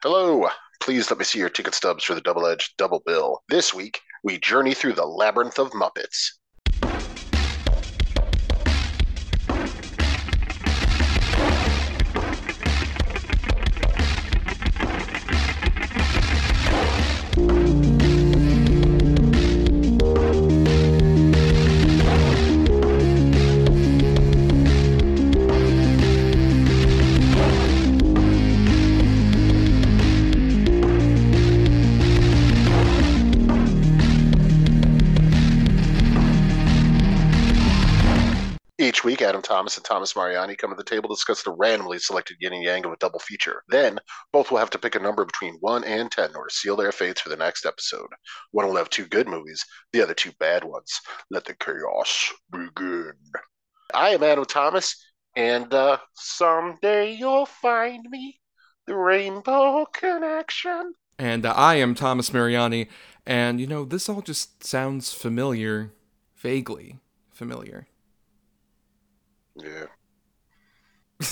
Hello. Please let me see your ticket stubs for the double edged double bill. This week, we journey through the labyrinth of Muppets. Thomas and Thomas Mariani come to the table to discuss the randomly selected yin and yang of a double feature. Then, both will have to pick a number between 1 and 10 or seal their fates for the next episode. One will have two good movies, the other two bad ones. Let the chaos begin. I am Adam Thomas, and uh, someday you'll find me. The Rainbow Connection. And uh, I am Thomas Mariani, and you know, this all just sounds familiar, vaguely familiar. Yeah.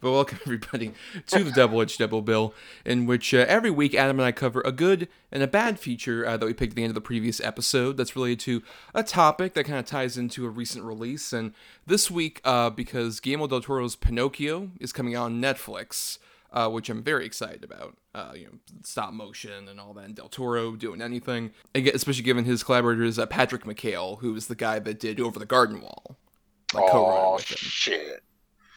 But welcome everybody to the Double Edged Double Bill, in which uh, every week Adam and I cover a good and a bad feature uh, that we picked at the end of the previous episode that's related to a topic that kind of ties into a recent release. And this week, uh, because Guillermo del Toro's Pinocchio is coming out on Netflix, uh, which I'm very excited about. Uh, you know, stop motion and all that, and Del Toro doing anything, especially given his collaborators uh, Patrick McHale, who is the guy that did Over the Garden Wall. Like, Oh, shit.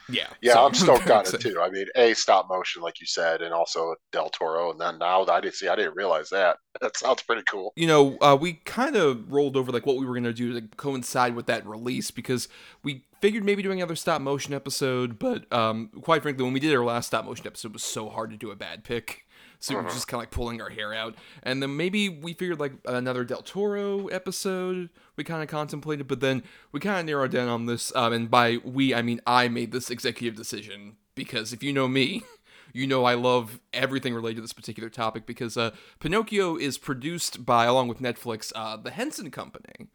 Yeah, Yeah, so I'm stoked on it too. I mean, a stop motion, like you said, and also Del Toro. And then now I didn't see, I didn't realize that. That sounds pretty cool. you know, uh, we kind of rolled over like what we were gonna do to coincide with that release because we figured maybe doing another stop motion episode, but um, quite frankly, when we did our last stop motion episode, it was so hard to do a bad pick. So we were just kind of like pulling our hair out, and then maybe we figured like another Del Toro episode we kind of contemplated, but then we kind of narrowed down on this. Um, and by we, I mean I made this executive decision because if you know me, you know I love everything related to this particular topic because uh, Pinocchio is produced by, along with Netflix, uh, the Henson Company.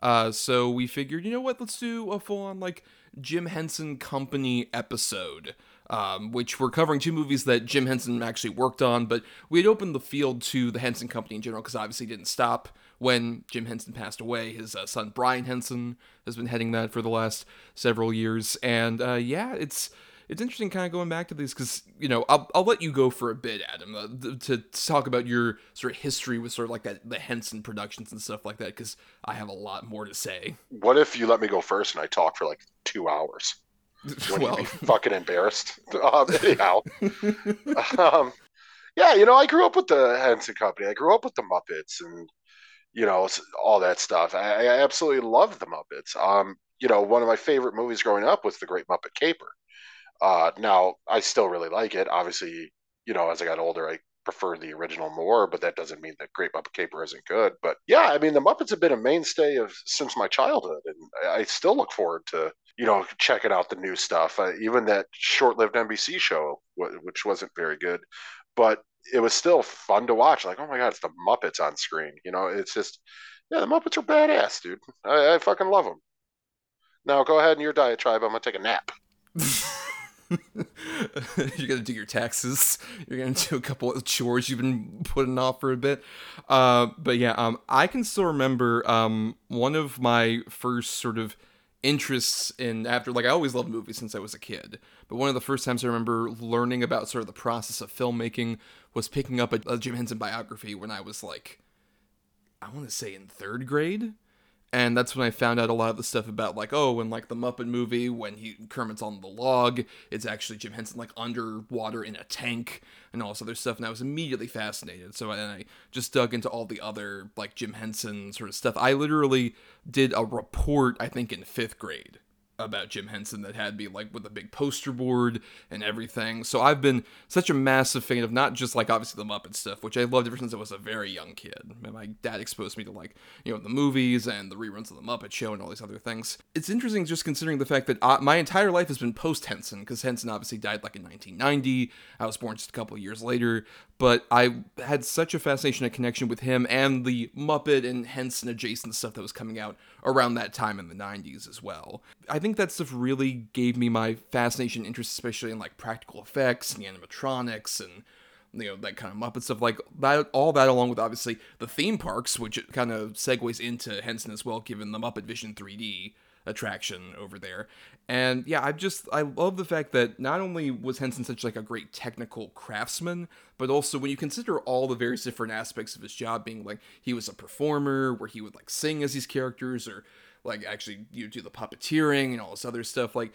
Uh, so we figured, you know what, let's do a full on like Jim Henson Company episode. Um, which we're covering two movies that Jim Henson actually worked on, but we had opened the field to the Henson Company in general because obviously didn't stop when Jim Henson passed away. His uh, son Brian Henson has been heading that for the last several years, and uh, yeah, it's it's interesting kind of going back to these because you know I'll, I'll let you go for a bit adam uh, th- to talk about your sort of history with sort of like that the henson productions and stuff like that because i have a lot more to say What if you let me go first and I talk for like two hours? Wouldn't well fucking embarrassed? Um, anyhow, um, yeah, you know, I grew up with the Henson Company. I grew up with the Muppets and you know all that stuff. I, I absolutely love the Muppets. Um, you know, one of my favorite movies growing up was The Great Muppet Caper. Uh, now I still really like it. Obviously, you know, as I got older, I prefer the original more, but that doesn't mean that Great Muppet Caper isn't good. But yeah, I mean, the Muppets have been a mainstay of since my childhood, and I still look forward to you know checking out the new stuff. Uh, even that short-lived NBC show, wh- which wasn't very good, but it was still fun to watch. Like, oh my god, it's the Muppets on screen. You know, it's just yeah, the Muppets are badass, dude. I, I fucking love them. Now go ahead and your diatribe. I'm gonna take a nap. you're gonna do your taxes you're gonna do a couple of chores you've been putting off for a bit uh, but yeah um, i can still remember um, one of my first sort of interests in after like i always loved movies since i was a kid but one of the first times i remember learning about sort of the process of filmmaking was picking up a, a jim henson biography when i was like i want to say in third grade and that's when I found out a lot of the stuff about like oh, when like the Muppet movie when he Kermit's on the log, it's actually Jim Henson like underwater in a tank and all this other stuff, and I was immediately fascinated. So then I just dug into all the other like Jim Henson sort of stuff. I literally did a report I think in fifth grade about Jim Henson that had me like with a big poster board and everything. So I've been such a massive fan of not just like obviously the Muppet stuff, which I loved ever since I was a very young kid. And my dad exposed me to like, you know, the movies and the reruns of the Muppet Show and all these other things. It's interesting just considering the fact that uh, my entire life has been post Henson, because Henson obviously died like in 1990. I was born just a couple years later. But I had such a fascination and connection with him and the Muppet and Henson adjacent stuff that was coming out around that time in the 90s as well. I think that stuff really gave me my fascination interest, especially in like practical effects and the animatronics and you know that kind of Muppet stuff, like that. All that along with obviously the theme parks, which kind of segues into Henson as well, given the Muppet Vision 3D attraction over there. And yeah, I just I love the fact that not only was Henson such like a great technical craftsman, but also when you consider all the various different aspects of his job being like he was a performer where he would like sing as these characters or like actually you do the puppeteering and all this other stuff like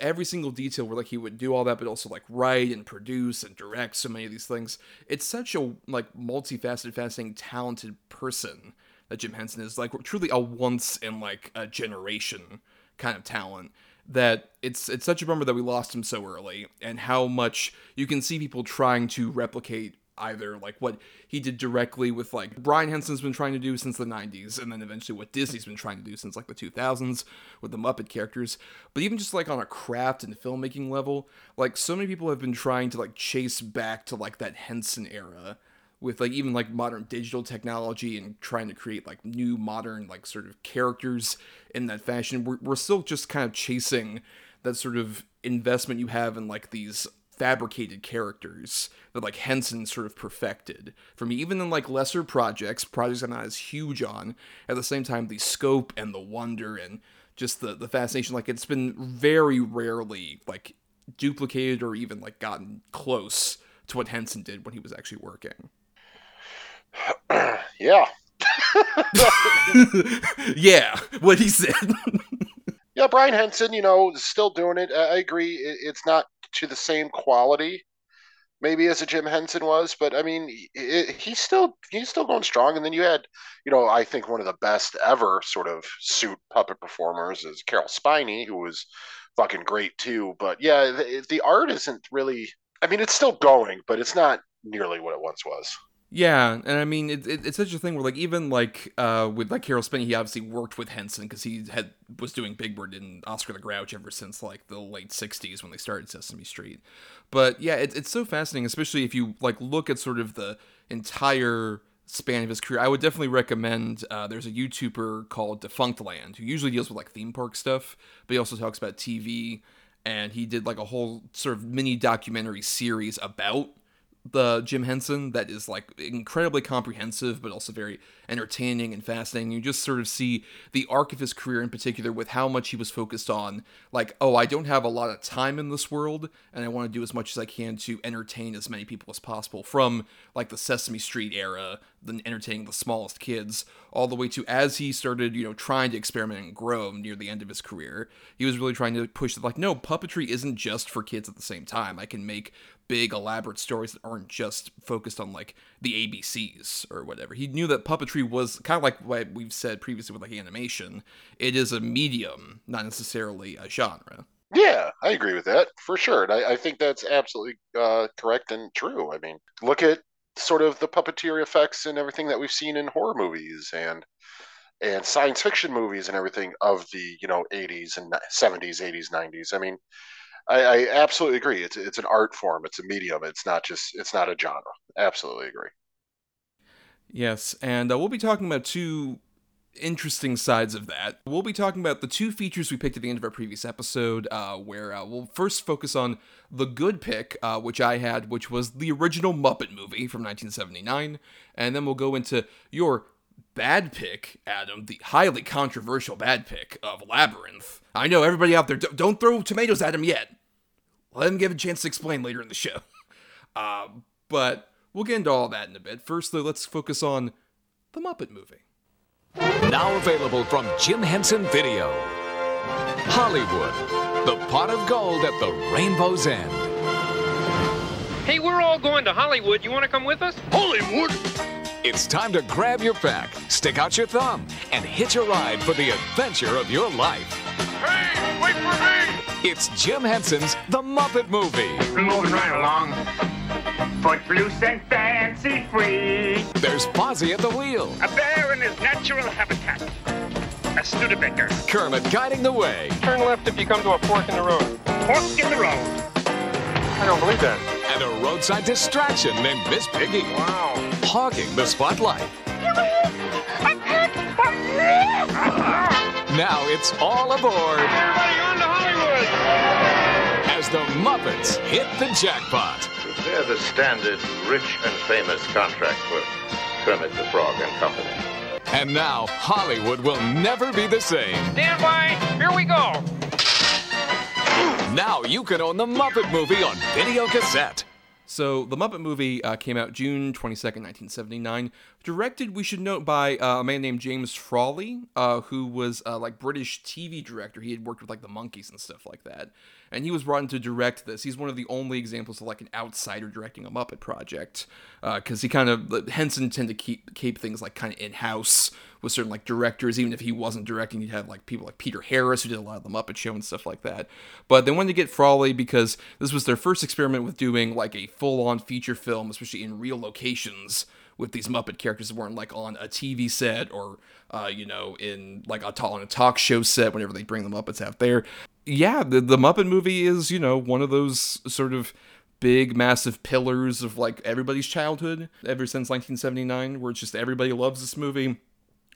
every single detail where like he would do all that but also like write and produce and direct so many of these things it's such a like multifaceted fascinating talented person that Jim Henson is like truly a once in like a generation kind of talent that it's it's such a bummer that we lost him so early and how much you can see people trying to replicate either like what he did directly with like Brian Henson's been trying to do since the 90s and then eventually what Disney's been trying to do since like the 2000s with the Muppet characters. But even just like on a craft and filmmaking level like so many people have been trying to like chase back to like that Henson era with like even like modern digital technology and trying to create like new modern like sort of characters in that fashion we're, we're still just kind of chasing that sort of investment you have in like these fabricated characters that like Henson sort of perfected for me even in like lesser projects projects I'm not as huge on. At the same time the scope and the wonder and just the the fascination like it's been very rarely like duplicated or even like gotten close to what Henson did when he was actually working yeah. yeah, what he said. yeah, Brian Henson, you know, still doing it. I agree. It's not to the same quality, maybe as a Jim Henson was, but I mean, it, he's still he's still going strong. And then you had, you know, I think one of the best ever sort of suit puppet performers is Caroll Spinney, who was fucking great too. But yeah, the, the art isn't really. I mean, it's still going, but it's not nearly what it once was. Yeah, and I mean it, it, it's such a thing where like even like uh with like Caroll Spinney, he obviously worked with Henson because he had was doing Big Bird and Oscar the Grouch ever since like the late '60s when they started Sesame Street. But yeah, it, it's so fascinating, especially if you like look at sort of the entire span of his career. I would definitely recommend. Uh, there's a YouTuber called Defunctland who usually deals with like theme park stuff, but he also talks about TV. And he did like a whole sort of mini documentary series about the Jim Henson that is like incredibly comprehensive, but also very entertaining and fascinating. You just sort of see the arc of his career in particular with how much he was focused on, like, oh, I don't have a lot of time in this world, and I want to do as much as I can to entertain as many people as possible from like the Sesame Street era, then entertaining the smallest kids, all the way to as he started, you know, trying to experiment and grow near the end of his career. He was really trying to push like, no, puppetry isn't just for kids at the same time. I can make big elaborate stories that aren't just focused on like the ABCs or whatever. He knew that puppetry was kind of like what we've said previously with like animation. It is a medium, not necessarily a genre. Yeah, I agree with that for sure. And I, I think that's absolutely uh, correct and true. I mean, look at sort of the puppeteer effects and everything that we've seen in horror movies and and science fiction movies and everything of the you know 80s and 70s 80s 90s i mean I, I, absolutely agree. It's it's an art form. It's a medium. It's not just. It's not a genre. Absolutely agree. Yes, and uh, we'll be talking about two interesting sides of that. We'll be talking about the two features we picked at the end of our previous episode, uh, where uh, we'll first focus on the good pick, uh, which I had, which was the original Muppet movie from 1979, and then we'll go into your bad pick, Adam, the highly controversial bad pick of Labyrinth. I know everybody out there, don't throw tomatoes at him yet. Let him give a chance to explain later in the show. Uh, but we'll get into all that in a bit. Firstly, let's focus on the Muppet movie. Now available from Jim Henson Video. Hollywood, the pot of gold at the rainbow's end. Hey, we're all going to Hollywood. You want to come with us? Hollywood? It's time to grab your pack, stick out your thumb, and hitch a ride for the adventure of your life. Hey, wait for me! It's Jim Henson's The Muppet Movie. Moving right along. Footloose and fancy free. There's Fozzie at the wheel. A bear in his natural habitat. A Studebaker. Kermit guiding the way. Turn left if you come to a fork in the road. Fork in the road. I don't believe that. And a roadside distraction named Miss Piggy. Wow. Hogging the spotlight. now it's all aboard. Everybody on to Hollywood! as the Muppets hit the jackpot. They're the standard rich and famous contract for Kermit the Frog and Company. And now Hollywood will never be the same. Stand by. Here we go. Now you can own the Muppet movie on video cassette. So, the Muppet movie uh, came out June 22nd, 1979. Directed, we should note, by uh, a man named James Frawley, uh, who was uh, like British TV director. He had worked with like the Monkees and stuff like that. And he was brought in to direct this. He's one of the only examples of like an outsider directing a Muppet project. Uh, because he kind of, Henson tend to keep, keep things like kind of in house with certain like directors. Even if he wasn't directing, you'd have like people like Peter Harris, who did a lot of the Muppet Show and stuff like that. But they wanted to get Frawley because this was their first experiment with doing like a full on feature film, especially in real locations with these Muppet characters that weren't like on a TV set or, uh, you know, in like a, on a talk show set whenever they bring the Muppets out there. Yeah, the, the Muppet movie is, you know, one of those sort of big, massive pillars of like everybody's childhood ever since 1979, where it's just everybody loves this movie.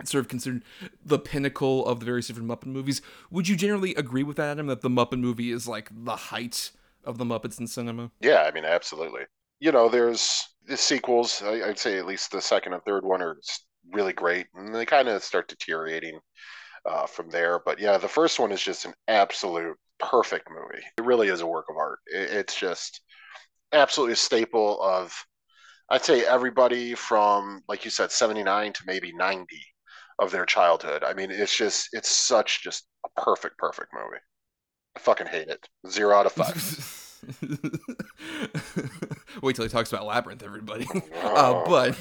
It's sort of considered the pinnacle of the various different Muppet movies. Would you generally agree with that, Adam, that the Muppet movie is like the height of the Muppets in cinema? Yeah, I mean, absolutely. You know, there's the sequels. I, would say at least the second and third one are really great, and they kind of start deteriorating uh, from there. But yeah, the first one is just an absolute perfect movie. It really is a work of art. It, it's just absolutely a staple of, I'd say, everybody from, like you said, 79 to maybe 90 of their childhood. I mean, it's just, it's such just a perfect, perfect movie. I fucking hate it. Zero out of five. Wait till he talks about Labyrinth, everybody. Uh, but,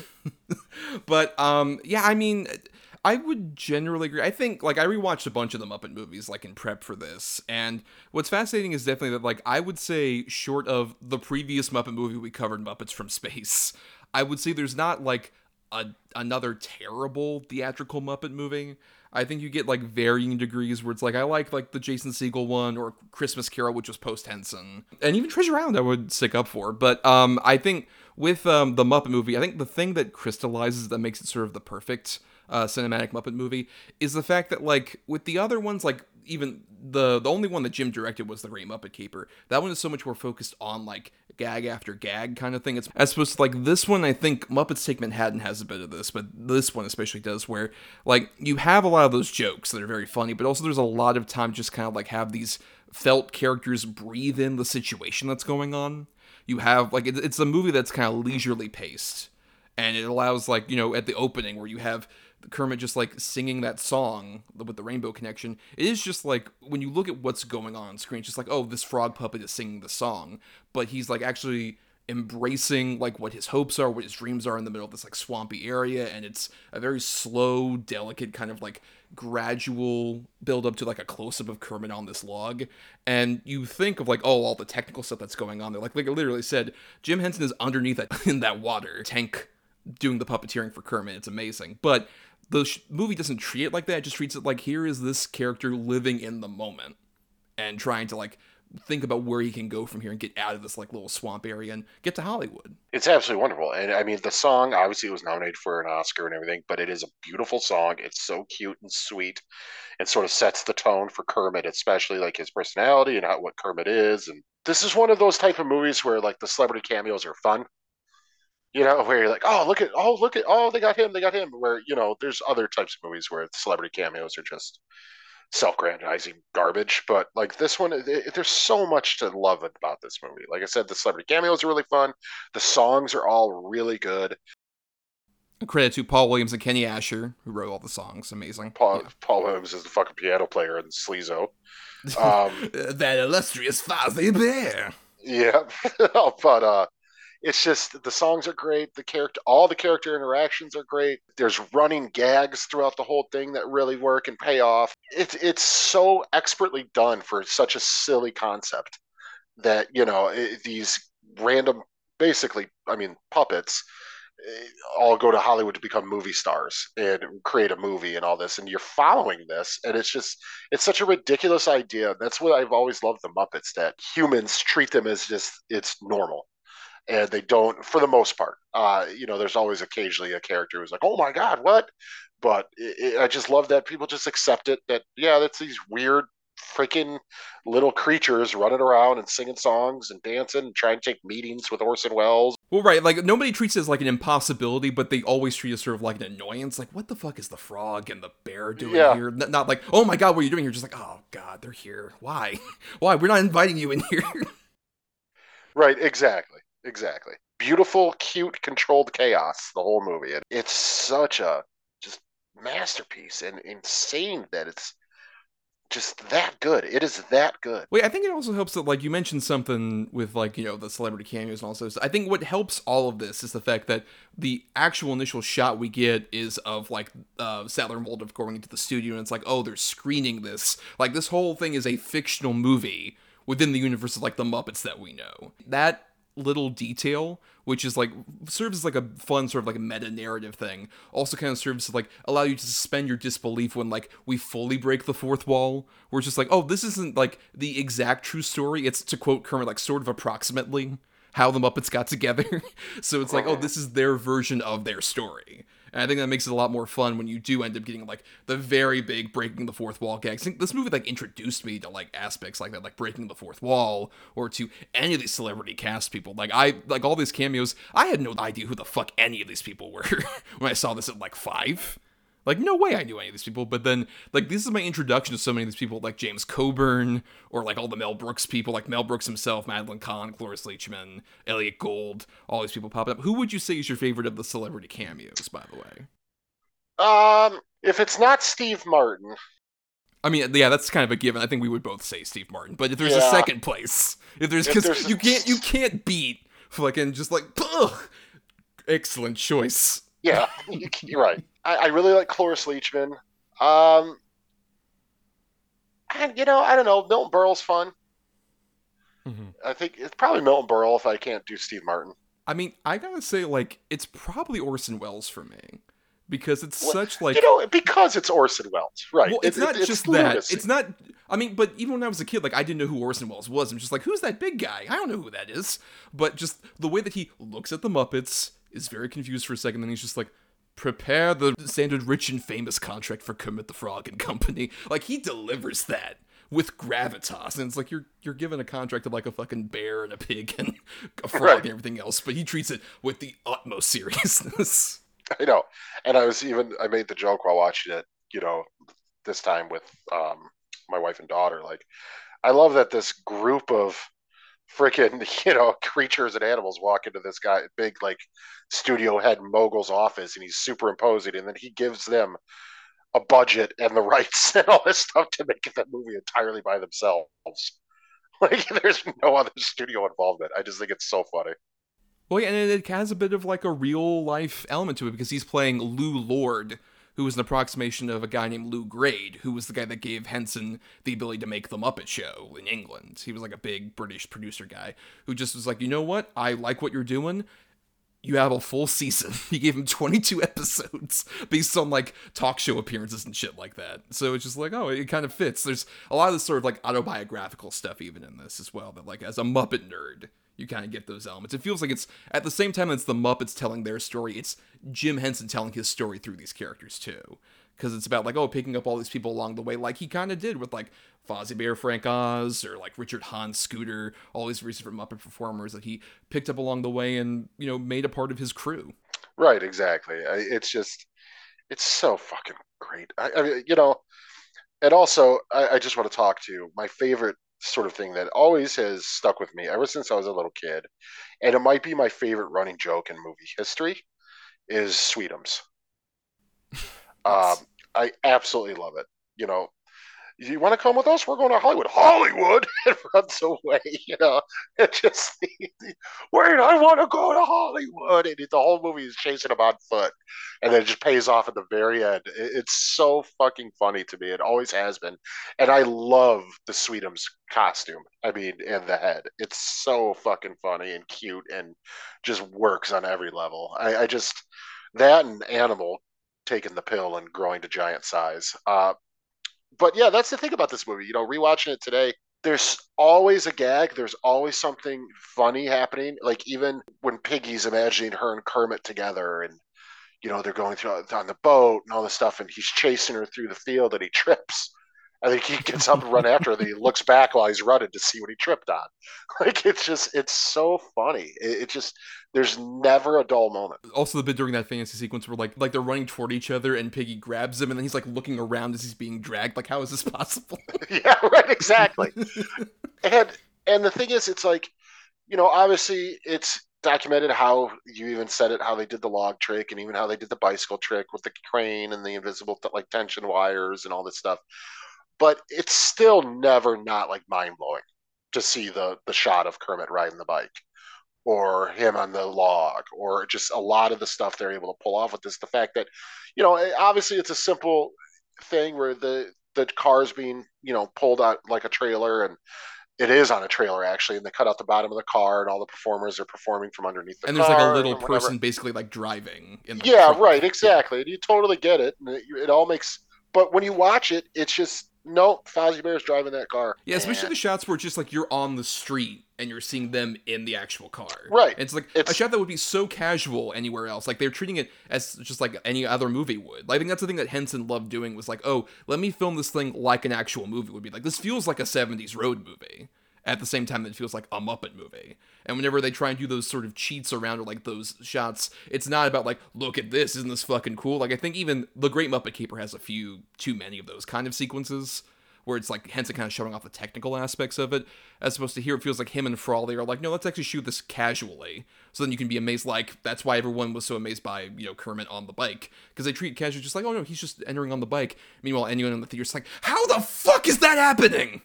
but, um, yeah, I mean, I would generally agree. I think, like, I rewatched a bunch of the Muppet movies, like, in prep for this. And what's fascinating is definitely that, like, I would say, short of the previous Muppet movie we covered, Muppets from Space, I would say there's not, like, a, another terrible theatrical Muppet movie. I think you get like varying degrees where it's like I like like the Jason Segel one or Christmas Carol, which was post Henson, and even Treasure Island I would stick up for. But um, I think with um, the Muppet movie, I think the thing that crystallizes that makes it sort of the perfect uh, cinematic Muppet movie is the fact that like with the other ones, like even the the only one that Jim directed was the Great Muppet Caper. That one is so much more focused on like gag after gag kind of thing. It's as opposed to like this one. I think Muppets Take Manhattan has a bit of this, but this one especially does where like you have a lot of those jokes that are very funny, but also there's a lot of time just kind of like have these felt characters breathe in the situation that's going on. You have like it's a movie that's kind of leisurely paced, and it allows like you know at the opening where you have Kermit just like singing that song with the Rainbow Connection. It is just like when you look at what's going on, on screen, it's just like, oh, this frog puppet is singing the song, but he's like actually embracing like what his hopes are, what his dreams are in the middle of this like swampy area, and it's a very slow, delicate kind of like gradual build up to like a close up of Kermit on this log. And you think of like, oh, all the technical stuff that's going on there. Like like I literally said, Jim Henson is underneath that in that water tank doing the puppeteering for Kermit. It's amazing. But the sh- movie doesn't treat it like that. It just treats it like here is this character living in the moment and trying to like think about where he can go from here and get out of this like little swamp area and get to Hollywood. It's absolutely wonderful. And I mean the song obviously was nominated for an Oscar and everything, but it is a beautiful song. It's so cute and sweet and sort of sets the tone for Kermit, especially like his personality and how what Kermit is. And this is one of those type of movies where like the celebrity cameos are fun you know, where you're like, oh, look at, oh, look at, oh, they got him, they got him. Where you know, there's other types of movies where celebrity cameos are just self-grandizing garbage, but like this one, it, there's so much to love about this movie. Like I said, the celebrity cameos are really fun. The songs are all really good. Credit to Paul Williams and Kenny Ascher, who wrote all the songs. Amazing. Paul, yeah. Paul Williams is the fucking piano player in Sleezo. Um, that illustrious Fozzie Bear. Yeah, but uh, it's just the songs are great the character all the character interactions are great. There's running gags throughout the whole thing that really work and pay off. It's it's so expertly done for such a silly concept that you know it, these random basically i mean puppets eh, all go to hollywood to become movie stars and create a movie and all this and you're following this and it's just it's such a ridiculous idea. That's what i've always loved the muppets that humans treat them as just it's normal and they don't for the most part uh, you know there's always occasionally a character who's like oh my god what but it, it, i just love that people just accept it that yeah that's these weird freaking little creatures running around and singing songs and dancing and trying to take meetings with Orson Welles. Well, right, like nobody treats it as like an impossibility, but they always treat it sort of like an annoyance. Like, what the fuck is the frog and the bear doing Yeah. here? N- Not like, oh my god, what are you doing here? Just like, oh god, they're here. Why? Why? We're not inviting you in here. Right, exactly. Exactly. Beautiful, cute, controlled chaos, the whole movie. And it's such a just masterpiece and insane that it's just that good. It is that good. Wait, I think it also helps that like you mentioned something with like you know the celebrity cameos and all also I think what helps all of this is the fact that the actual initial shot we get is of like uh, Statler and Waldorf going into the studio and it's like oh they're screening this like this whole thing is a fictional movie within the universe of like the Muppets that we know that little detail which is like serves as like a fun sort of like a meta narrative thing. Also kind of serves to like allow you to suspend your disbelief when like we fully break the fourth wall. Where it's just like oh this isn't like the exact true story. It's to quote kermit like sort of approximately how the muppets got together. So it's like oh this is their version of their story and I think that makes it a lot more fun when you do end up getting like the very big breaking the fourth wall gags. This movie like introduced me to like aspects like that, like breaking the fourth wall, or to any of these celebrity cast people. Like I like all these cameos. I had no idea who the fuck any of these people were when I saw this at like five. Like no way I knew any of these people. But then like this is my introduction to so many of these people, like James Coburn or like all the Mel Brooks people, like Mel Brooks himself, Madeline Kahn, Cloris Leachman, Elliott Gould, all these people popping up. Who would you say is your favorite of the celebrity cameos? By the way. Um, if it's not Steve Martin, I mean, yeah, that's kind of a given. I think we would both say Steve Martin. But if there's a second place, if there's because you can't you can't beat fucking just like ugh, excellent choice. yeah, you're right. I, I really like Cloris Leachman. Um, and you know, I don't know. Milton Berle's fun. Mhm. I think it's probably Milton Berle if I can't do Steve Martin. I mean, I gotta say, like, it's probably Orson Welles for me because it's Well, such like you know, because it's Orson Welles, right? Well, it's It- not it- just lunacy. that. It's not. I mean, but even when I was a kid, like I didn't know who Orson Welles was. I'm just like, who's that big guy? I don't know who that is. But just the way that he looks at the Muppets is very confused for a second. Then he's just like, prepare the standard rich and famous contract for Kermit the Frog and Company. Like he delivers that with gravitas, and it's like you're you're given a contract of like a fucking bear and a pig and a frog Right. and everything else, but he treats it with the utmost seriousness. I know. And I was even I made the joke while watching it, you know, this time with um my wife and daughter. Like, I love that this group of freaking, you know, creatures and animals walk into this guy big like studio head mogul's office and he's superimposing and then he gives them a budget and the rights and all this stuff to make that movie entirely by themselves. Like there's no other studio involvement. I just think it's so funny. Well, yeah, and it has a bit of like a real life element to it because he's playing Lou Lord, who was an approximation of a guy named Lew Grade, who was the guy that gave Henson the ability to make the Muppet Show in England. He was like a big British producer guy who just was like, you know what? I like what you're doing. You have a full season. He gave him 22 episodes based on like talk show appearances and shit like that. So it's just like, oh, it kind of fits. There's a lot of this sort of like autobiographical stuff even in this as well. That like as a Muppet nerd, you kind of get those elements. It feels like it's at the same time it's the Muppets telling their story. It's Jim Henson telling his story through these characters too, because it's about like oh picking up all these people along the way, like he kind of did with like Fozzie Bear, Frank Oz, or like Richard Hunt, Scooter, all these different Muppet performers that he picked up along the way and you know made a part of his crew. Right, exactly. It's just, it's so fucking great. I, I mean, you know, and also, I, I just want to talk to you. my favorite sort of thing that always has stuck with me ever since I was a little kid, and it might be my favorite running joke in movie history, is Sweetums. Um, I absolutely love it. You know, you want to come with us? We're going to Hollywood. Hollywood! It runs away. You know, it just wait. I want to go to Hollywood, and the whole movie is chasing him on foot, and then it just pays off at the very end. It- It's so fucking funny to me. It always has been, and I love the Sweetums costume. I mean, and the head. It's so fucking funny and cute, and just works on every level. I, I just that and Animal taking the pill and growing to giant size. Uh, but yeah, that's the thing about this movie. You know, rewatching it today, there's always a gag. There's always something funny happening. Like even when Piggy's imagining her and Kermit together, and you know they're going through on the boat and all this stuff, and he's chasing her through the field, and he trips, I think he gets up and run after. And he looks back while he's running to see what he tripped on. Like it's just it's so funny. It, it just there's never a dull moment. Also, the bit during that fantasy sequence where like like they're running toward each other and Piggy grabs him and then he's like looking around as he's being dragged. Like, how is this possible? yeah, right. Exactly. and and the thing is, it's like you know, obviously it's documented how you even said it how they did the log trick and even how they did the bicycle trick with the crane and the invisible like tension wires and all this stuff but it's still never not like mind blowing to see the the shot of Kermit riding the bike or him on the log or just a lot of the stuff they're able to pull off with this the fact that you know eh, obviously it's a simple thing where the the car's being you know pulled out like a trailer and it is on a trailer actually, and they cut out the bottom of the car, and all the performers are performing from underneath the and there's like a little person basically like driving. In the Yeah, right, exactly. And you totally get it, and it, it all makes. But when you watch it, it's just no. Fozzie Bear's driving that car. Yeah, especially And- the shots where it's just like you're on the street and you're seeing them in the actual car. Right. It's like a shot that would be so casual anywhere else. Like they're treating it as just like any other movie would. I think that's the thing that Henson loved doing was like, oh, let me film this thing like an actual movie would be. Like this feels like a 70s road movie. At the same time that it feels like a Muppet movie. And whenever they try and do those sort of cheats around or like those shots, it's not about like, look at this, isn't this fucking cool? Like I think even The Great Muppet Caper has a few too many of those kind of sequences where it's like Henson kind of showing off the technical aspects of it, as opposed to here it feels like him and Frawley are like, no, let's actually shoot this casually. So then you can be amazed, like that's why everyone was so amazed by you know Kermit on the bike because they treat casually just like, oh no, he's just entering on the bike. Meanwhile, anyone in the theater's like, how the fuck is that happening?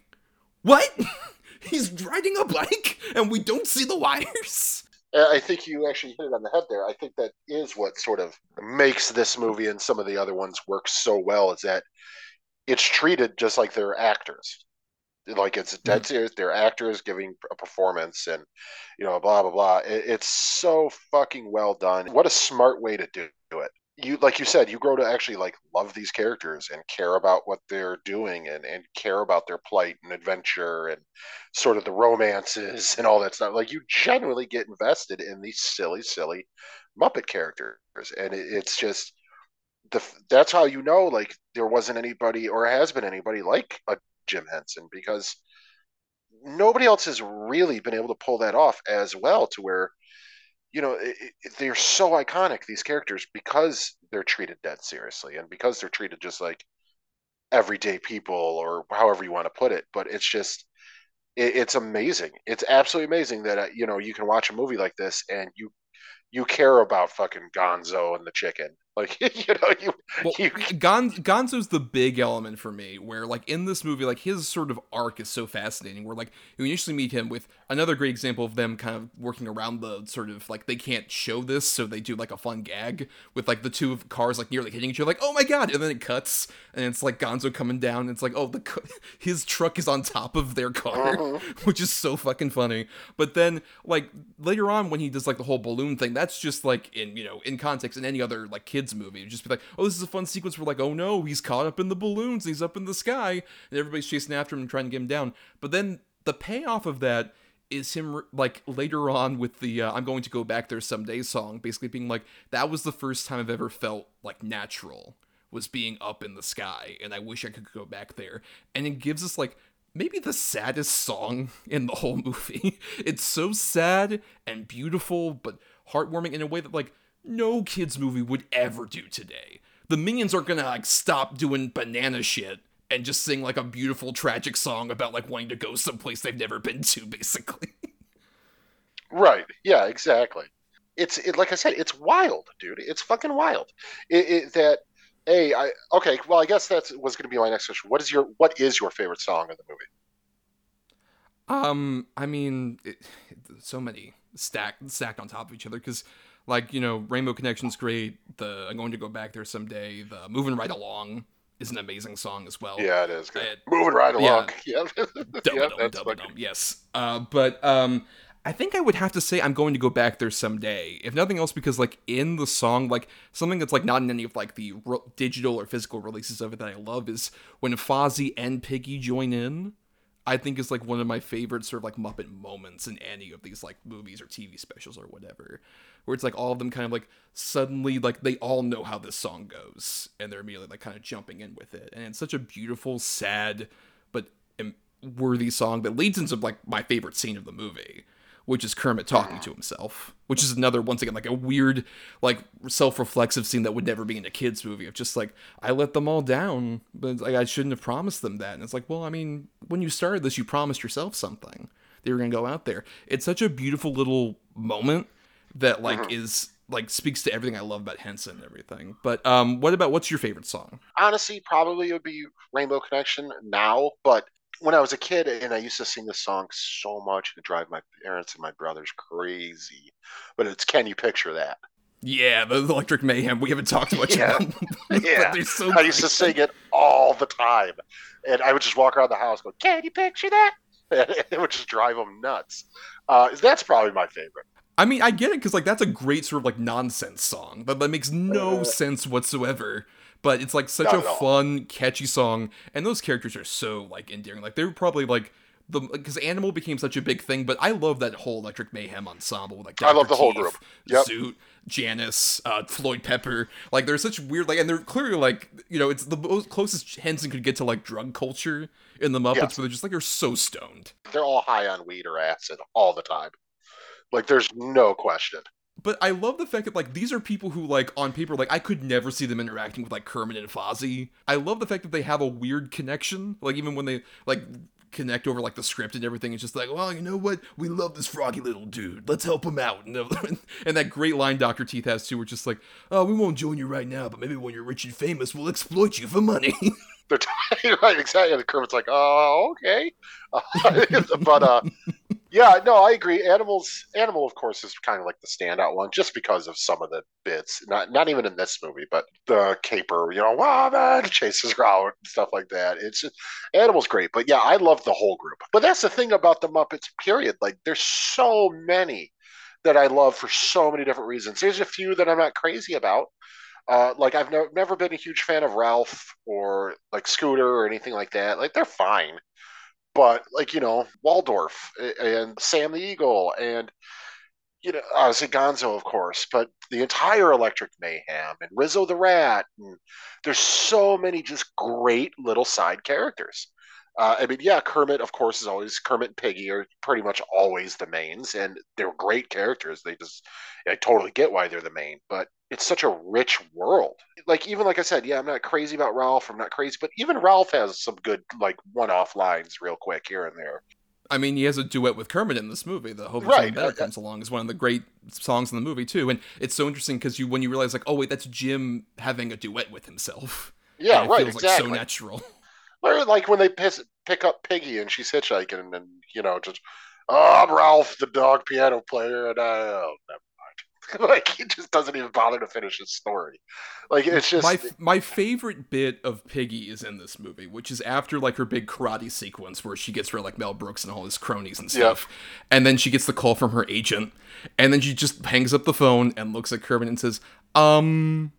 What? he's riding a bike and we don't see the wires. Uh, I think you actually hit it on the head there. I think that is what sort of makes this movie and some of the other ones work so well is that it's treated just like they're actors. Like it's dead serious. They're actors giving a performance and, you know, blah, blah, blah. It, it's so fucking well done. What a smart way to do it. You, like you said, you grow to actually like love these characters and care about what they're doing and, and care about their plight and adventure and sort of the romances mm. and all that stuff. Like you genuinely get invested in these silly, silly Muppet characters, and it, it's just the that's how you know like there wasn't anybody or has been anybody like a Jim Henson because nobody else has really been able to pull that off as well to where you know it, it, they're so iconic these characters because they're treated dead seriously and because they're treated just like everyday people or however you want to put it. But it's just it, it's amazing. It's absolutely amazing that uh, you know you can watch a movie like this and you you care about fucking gonzo and the chicken like you know you, Well, you Gon- Gonzo's the big element for me, where like in this movie, like his sort of arc is so fascinating. Where like you initially meet him with another great example of them kind of working around the sort of like they can't show this, so they do like a fun gag with like the two cars like nearly hitting each other, like oh my god, and then it cuts and it's like Gonzo coming down, and it's like oh the cu- his truck is on top of their car, uh-huh. which is so fucking funny. But then like later on when he does like the whole balloon thing, that's just like in you know in context in any other like kids movie, It'd just be like oh this is a fun sequence where like oh no he's caught up in the balloons, he's up in the sky, and everybody's chasing after him and trying to get him down. But then the payoff of that is him like later on with the uh, I'm going to go back there someday song, basically being like that was the first time I've ever felt like natural was being up in the sky, and I wish I could go back there. And it gives us like maybe the saddest song in the whole movie. it's so sad and beautiful, but heartwarming in a way that like no kids movie would ever do today. The minions aren't gonna like stop doing banana shit and just sing like a beautiful tragic song about like wanting to go someplace they've never been to, basically. Right. Yeah, exactly. It's it, like I said, it's wild, dude. It's fucking wild. It, it, that a I okay. Well, I guess that was going to be my next question. What is your what is your favorite song in the movie? Um, I mean, it, so many stacked stacked on top of each other because, like, you know, Rainbow Connection's great. The I'm going to go back there someday. The Moving Right Along is an amazing song as well. Yeah, it is good. It- Moving right along. Yeah, Dum yeah, dum that's dum fucking- dum. Yes. Uh, but um, I think I would have to say I'm going to go back there someday. If nothing else, because like in the song, like something that's like not in any of like the ro- digital or physical releases of it that I love is when Fozzie and Piggy join in. I think is like one of my favorite sort of like Muppet moments in any of these like movies or TV specials or whatever, where it's like all of them kind of like suddenly like they all know how this song goes and they're immediately like kind of jumping in with it, and it's such a beautiful, sad, but worthy song that leads into like my favorite scene of the movie which is Kermit talking to himself, which is another once again like a weird like self-reflexive scene that would never be in a kids movie of just like I let them all down, but like I shouldn't have promised them that. And it's like, well, I mean, when you started this, you promised yourself something that you were gonna go out there. It's such a beautiful little moment that like uh-huh. is like speaks to everything I love about Henson and everything. But um, what about what's your favorite song? Honestly, probably it would be Rainbow Connection now, but when I was a kid and I used to sing this song so much and drive my parents and my brothers crazy. But it's Can You Picture That? Yeah, the Electric Mayhem. We haven't talked much yeah. about Yeah. So I used to sing it all the time. And I would just walk around the house going, Can you picture that? And it would just drive them nuts. Uh, that's probably my favorite. I mean, I get it because like that's a great sort of like nonsense song, but that makes no uh, sense whatsoever but it's like such Not a fun, catchy song, and those characters are so like endearing. Like they're probably like the because Animal became such a big thing, but I love that whole Electric Mayhem ensemble. Like Dr. I love the whole group. Yep. Zoot, Janice, uh, Floyd Pepper. Like they're such weird like, and they're clearly like you know it's the most closest Henson could get to like drug culture in the Muppets, yes. where they're just like they're so stoned. They're all high on weed or acid all the time. Like there's no question but I love the fact that like these are people who like on paper like I could never see them interacting with like Kermit and Fozzie. I love the fact that they have a weird connection. Like even when they like connect over like the script and everything, it's just like, well, you know what? We love this froggy little dude. Let's help him out. And, that great line Doctor Teeth has too, where just like, oh, we won't join you right now, but maybe when you're rich and famous, we'll exploit you for money. They're t- right, exactly. And Kermit's like, oh, okay, but uh, yeah, no, I agree. Animals, Animal, of course, is kind of like the standout one, just because of some of the bits. Not, not even in this movie, but the caper, you know, wow, man, chases out and stuff like that. It's just, Animal's great, but yeah, I love the whole group. But that's the thing about the Muppets. Period. Like, there's so many that I love for so many different reasons. There's a few that I'm not crazy about. Uh, like I've no, never been a huge fan of Rowlf or like Scooter or anything like that. Like they're fine but like you know Waldorf and Sam the Eagle and you know uh, obviously Gonzo of course, but the entire Electric Mayhem and Rizzo the Rat and there's so many just great little side characters. Uh, I mean, yeah, Kermit, of course, is always Kermit and Piggy are pretty much always the mains, and they're great characters. They just, I totally get why they're the main, but it's such a rich world. Like even like I said, yeah, I'm not crazy about Rowlf. I'm not crazy, but even Rowlf has some good like one-off lines, real quick here and there. I mean, he has a duet with Kermit in this movie. The Hope right. Better comes along is one of the great songs in the movie too, and it's so interesting because you when you realize like, oh wait, that's Jim having a duet with himself. Yeah, right. Feels, exactly. Like, so natural. Or like when they piss, pick up Piggy and she's hitchhiking, and, and you know just, oh, I'm Rowlf, the dog piano player, and I, oh, never mind. like he just doesn't even bother to finish his story. Like it's just my my favorite bit of Piggy is in this movie, which is after like her big karate sequence where she gets rid of like Mel Brooks and all his cronies and stuff, and then she gets the call from her agent, and then she just hangs up the phone and looks at Kermit and says, "Um."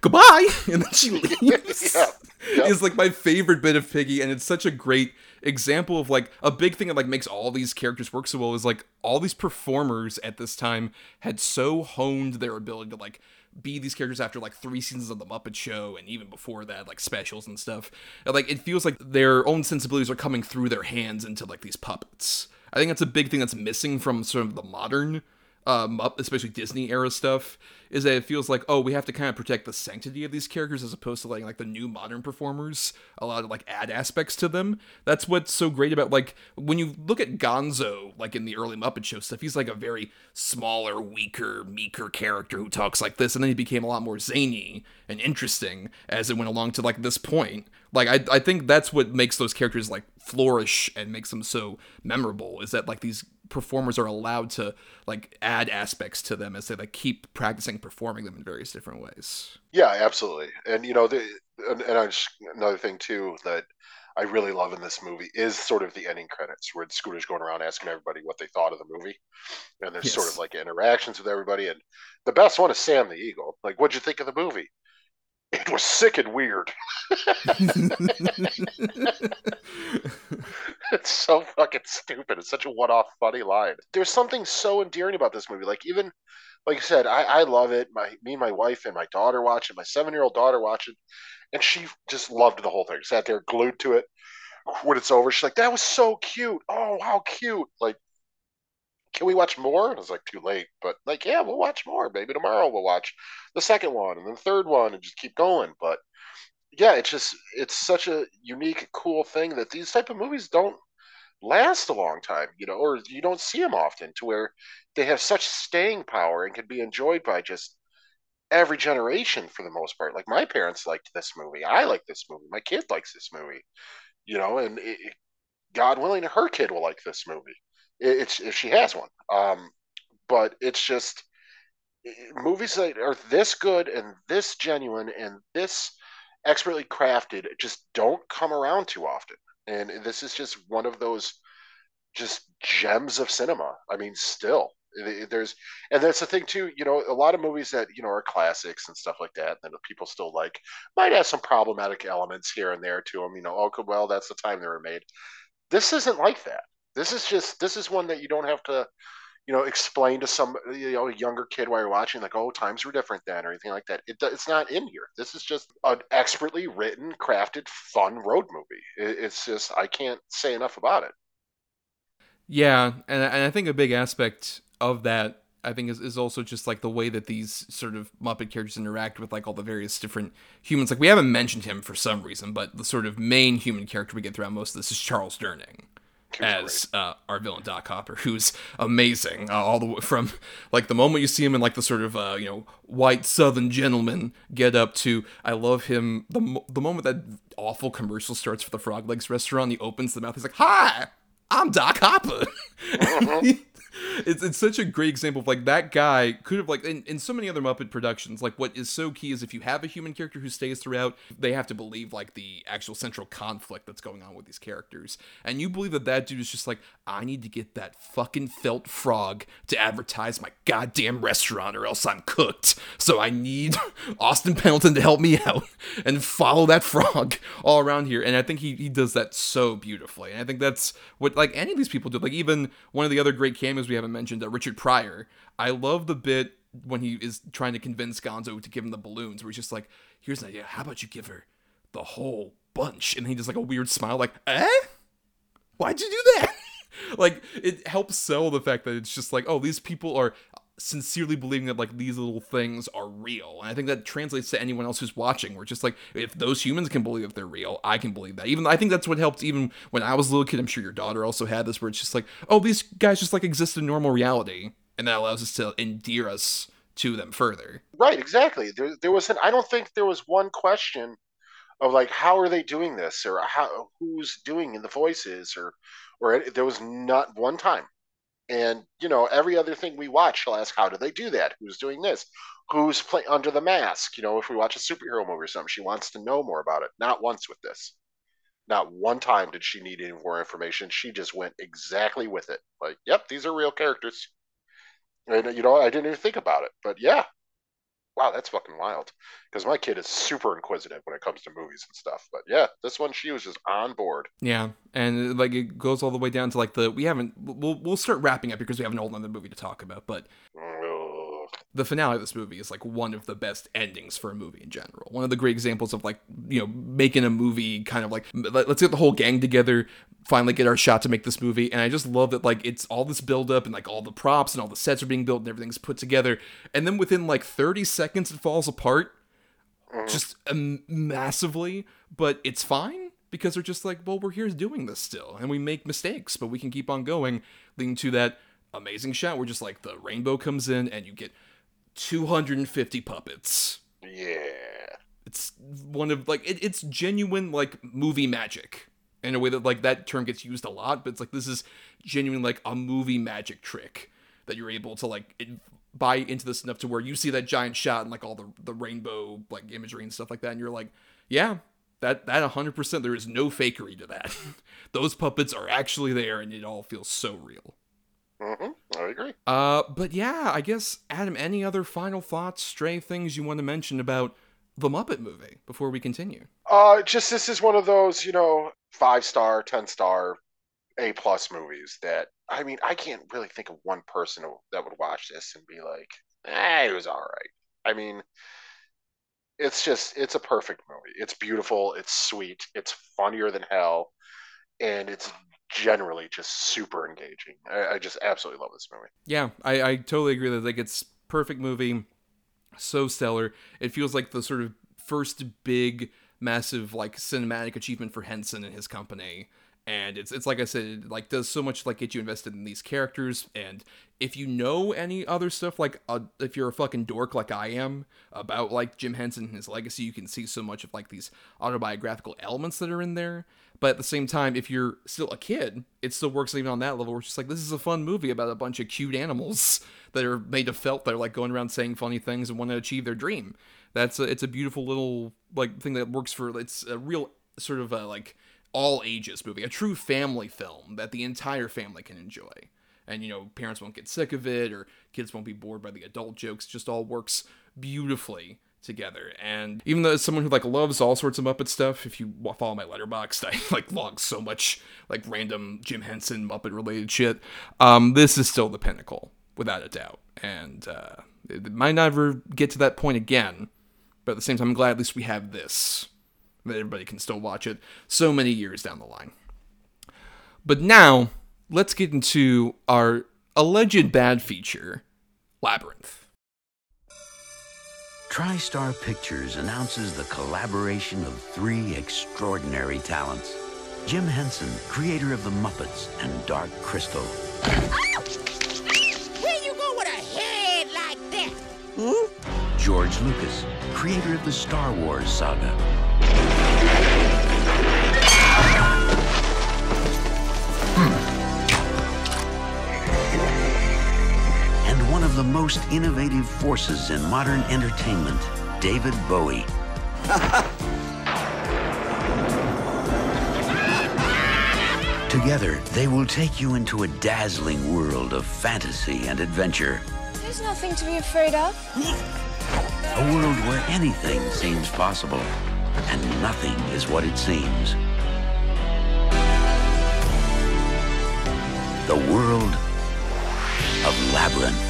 Goodbye, and then she leaves. yeah. Is like my favorite bit of Piggy, and it's such a great example of like a big thing that like makes all these characters work so well is like all these performers at this time had so honed their ability to like be these characters after like three seasons of the Muppet Show and even before that, like specials and stuff. And, like it feels like their own sensibilities are coming through their hands into like these puppets. I think that's a big thing that's missing from sort of the modern um, especially Disney era stuff, is that it feels like oh we have to kind of protect the sanctity of these characters as opposed to letting like the new modern performers a lot of like add aspects to them. That's what's so great about like when you look at Gonzo like in the early Muppet Show stuff, he's like a very smaller, weaker, meeker character who talks like this, and then he became a lot more zany and interesting as it went along to like this point. Like I I think that's what makes those characters like flourish and makes them so memorable is that like these performers are allowed to like add aspects to them as they like keep practicing performing them in various different ways. Yeah, absolutely. And you know, the, and, and I just, another thing too that I really love in this movie is sort of the ending credits where the Scooter's going around asking everybody what they thought of the movie. And there's yes. sort of like interactions with everybody. And the best one is Sam the Eagle. Like, what'd you think of the movie? It was sick and weird. it's so fucking stupid. It's such a one-off funny line. There's something so endearing about this movie. Like even like I said, I, I love it. My me and my wife and my daughter watch it. My seven-year-old daughter watch it, and she just loved the whole thing. Sat there glued to it. When it's over, she's like, "That was so cute. Oh, how cute!" Like, can we watch more? And I was like, too late. But like, yeah, we'll watch more. Maybe tomorrow we'll watch the second one and then the third one and just keep going. But yeah, it's just it's such a unique, cool thing that these type of movies don't last a long time, you know, or you don't see them often to where they have such staying power and can be enjoyed by just every generation for the most part. Like my parents liked this movie. I like this movie. My kid likes this movie, you know, and it, God willing, her kid will like this movie. It's if she has one. Um, but it's just movies that are this good and this genuine and this expertly crafted just don't come around too often. And this is just one of those just gems of cinema. I mean, still there's and that's the thing too you know a lot of movies that you know are classics and stuff like that that people still like might have some problematic elements here and there to them you know oh well that's the time they were made this isn't like that this is just this is one that you don't have to you know explain to some you know younger kid while you're watching like oh times were different then or anything like that. It, it's not in here. This is just an expertly written crafted fun road movie. It, it's just i can't say enough about it. Yeah and, and i think a big aspect of that I think is, is also just like the way that these sort of Muppet characters interact with like all the various different humans. Like we haven't mentioned him for some reason, but the sort of main human character we get throughout most of this is Charles Durning as uh, our villain Doc Hopper, who's amazing. Uh, all the way from like the moment you see him in like the sort of uh, you know white Southern gentleman get up to I love him the the moment that awful commercial starts for the Frog Legs restaurant. He opens the mouth. He's like, "Hi, I'm Doc Hopper." It's it's such a great example of like that guy could have like in, in so many other Muppet productions, like what is so key is if you have a human character who stays throughout, they have to believe like the actual central conflict that's going on with these characters. And you believe that that dude is just like, I need to get that fucking felt frog to advertise my goddamn restaurant or else I'm cooked. So I need Austin Pendleton to help me out and follow that frog all around here. And I think he, he does that so beautifully. And I think that's what like any of these people do. Like even one of the other great cameos we haven't mentioned, uh, Richard Pryor. I love the bit when he is trying to convince Gonzo to give him the balloons, where he's just like, "Here's an idea. How about you give her the whole bunch?" And he does like a weird smile, like, "Eh? Why'd you do that?" like it helps sell the fact that it's just like, oh, these people are sincerely believing that like these little things are real. And I think that translates to anyone else who's watching. We're just like, if those humans can believe they're real, I can believe that. Even I think that's what helped even when I was a little kid. I'm sure your daughter also had this where it's just like, oh, these guys just like exist in normal reality. And that allows us to endear us to them further. Right, exactly. There, there was an I don't think there was one question of like how are they doing this or how who's doing in the voices or or there was not one time and you know, every other thing we watch, she'll ask, "How do they do that? Who's doing this? Who's playing under the mask?" You know, if we watch a superhero movie or something, she wants to know more about it. Not once with this. Not one time did she need any more information. She just went exactly with it. Like, "Yep, these are real characters." And you know, I didn't even think about it, but yeah, wow, that's fucking wild. Because my kid is super inquisitive when it comes to movies and stuff. But yeah, this one she was just on board. Yeah, and like it goes all the way down to like the we haven't we'll we'll start wrapping up because we have an old another movie to talk about, but. Mm, the finale of this movie is like one of the best endings for a movie in general. One of the great examples of like, you know, making a movie kind of like let's get the whole gang together, finally get our shot to make this movie. And I just love that like it's all this build up and like all the props and all the sets are being built and everything's put together. And then within like 30 seconds it falls apart just um, massively, but it's fine because they're just like, well, we're here doing this still and we make mistakes, but we can keep on going, leading to that amazing shot where just like the rainbow comes in and you get 250 puppets. Yeah. It's one of like it, it's genuine like movie magic in a way that like that term gets used a lot, but it's like this is genuine like a movie magic trick that you're able to like it, buy into this enough to where you see that giant shot and like all the the rainbow like imagery and stuff like that, and you're like, yeah, that that 100% there is no fakery to that. Those puppets are actually there, and it all feels so real. Mm-hmm. I agree. Uh, but yeah, I guess Adam. Any other final thoughts, stray things you want to mention about the Muppet movie before we continue? Uh, just this is one of those, you know, five star, ten star, A plus movies that I mean, I can't really think of one person that would watch this and be like, "Eh, it was all right." I mean, it's just it's a perfect movie. It's beautiful. It's sweet. It's funnier than hell, and it's generally just super engaging. I, I just absolutely love this movie. Yeah, I, I totally agree that like it's perfect movie, so stellar. It feels like the sort of first big, massive like cinematic achievement for Henson and his company and it's it's like I said, it, like does so much like get you invested in these characters. And if you know any other stuff, like uh, if you're a fucking dork like I am about like Jim Henson and his legacy, you can see so much of like these autobiographical elements that are in there. But at the same time, if you're still a kid, it still works even on that level. Where it's just like this is a fun movie about a bunch of cute animals that are made of felt that are like going around saying funny things and want to achieve their dream. That's a, it's a beautiful little like thing that works for. It's a real sort of a, like all ages movie, a true family film that the entire family can enjoy. And you know, parents won't get sick of it or kids won't be bored by the adult jokes, just all works beautifully together. And even though as someone who like loves all sorts of Muppet stuff, if you follow my Letterboxd, I like log so much like random Jim Henson Muppet related shit. Um, this is still the pinnacle, without a doubt. And uh, it might never get to that point again, but at the same time, I'm glad at least we have this that everybody can still watch it so many years down the line. But now, let's get into our alleged bad feature, Labyrinth. TriStar Pictures announces the collaboration of three extraordinary talents. Jim Henson, creator of The Muppets and Dark Crystal. Where you go with a head like that? Hmm? George Lucas, creator of the Star Wars saga. Of the most innovative forces in modern entertainment, David Bowie. Together, they will take you into a dazzling world of fantasy and adventure. There's nothing to be afraid of. A world where anything seems possible and nothing is what it seems. The world of Labyrinth.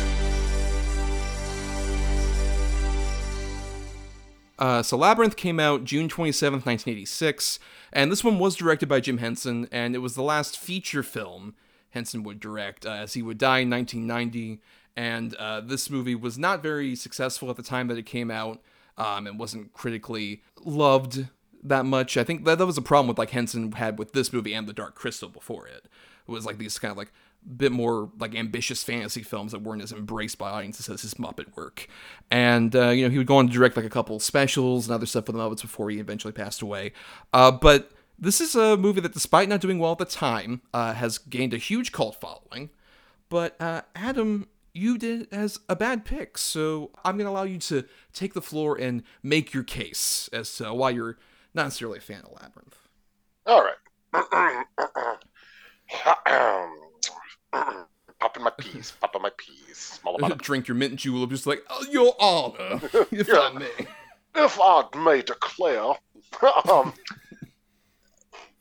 Uh, so Labyrinth came out June 27th, 1986, and this one was directed by Jim Henson, and it was the last feature film Henson would direct, uh, as he would die in 1990. And uh, this movie was not very successful at the time that it came out um, and wasn't critically loved that much. I think that, that was a problem with like Henson had with this movie and The Dark Crystal before it. It was like these kind of like bit more like ambitious fantasy films that weren't as embraced by audiences as his Muppet work. And uh, you know he would go on to direct like a couple specials and other stuff for the Muppets before he eventually passed away. Uh, but this is a movie that, despite not doing well at the time, uh, has gained a huge cult following. But uh, Adam, you did as a bad pick, so I'm going to allow you to take the floor and make your case as to why you're not necessarily a fan of Labyrinth. All right. popping my peas, popping my peas. Drink your mint julep, just like, oh, Your Honor, if yeah. I may. If I may declare. um,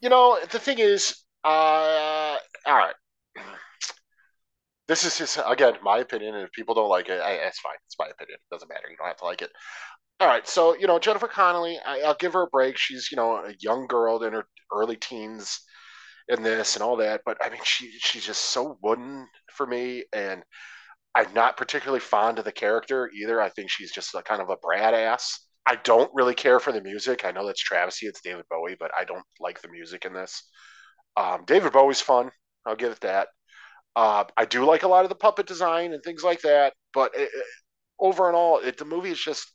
you know, the thing is, uh, all right this is just again my opinion, and if people don't like it, I, it's fine. It's my opinion. It doesn't matter. You don't have to like it. All right, so you know Jennifer Connelly, I, will give her a break. She's you know a young girl in her early teens in this and all that, but I mean she she's just so wooden for me, and I'm not particularly fond of the character either. I think she's just a kind of a brat ass. I don't really care for the music. I know that's travesty. It's David Bowie, but I don't like the music in this. Um, David Bowie's fun. I'll give it that. Uh, I do like a lot of the puppet design and things like that, but it, it, over and all, it, the movie is just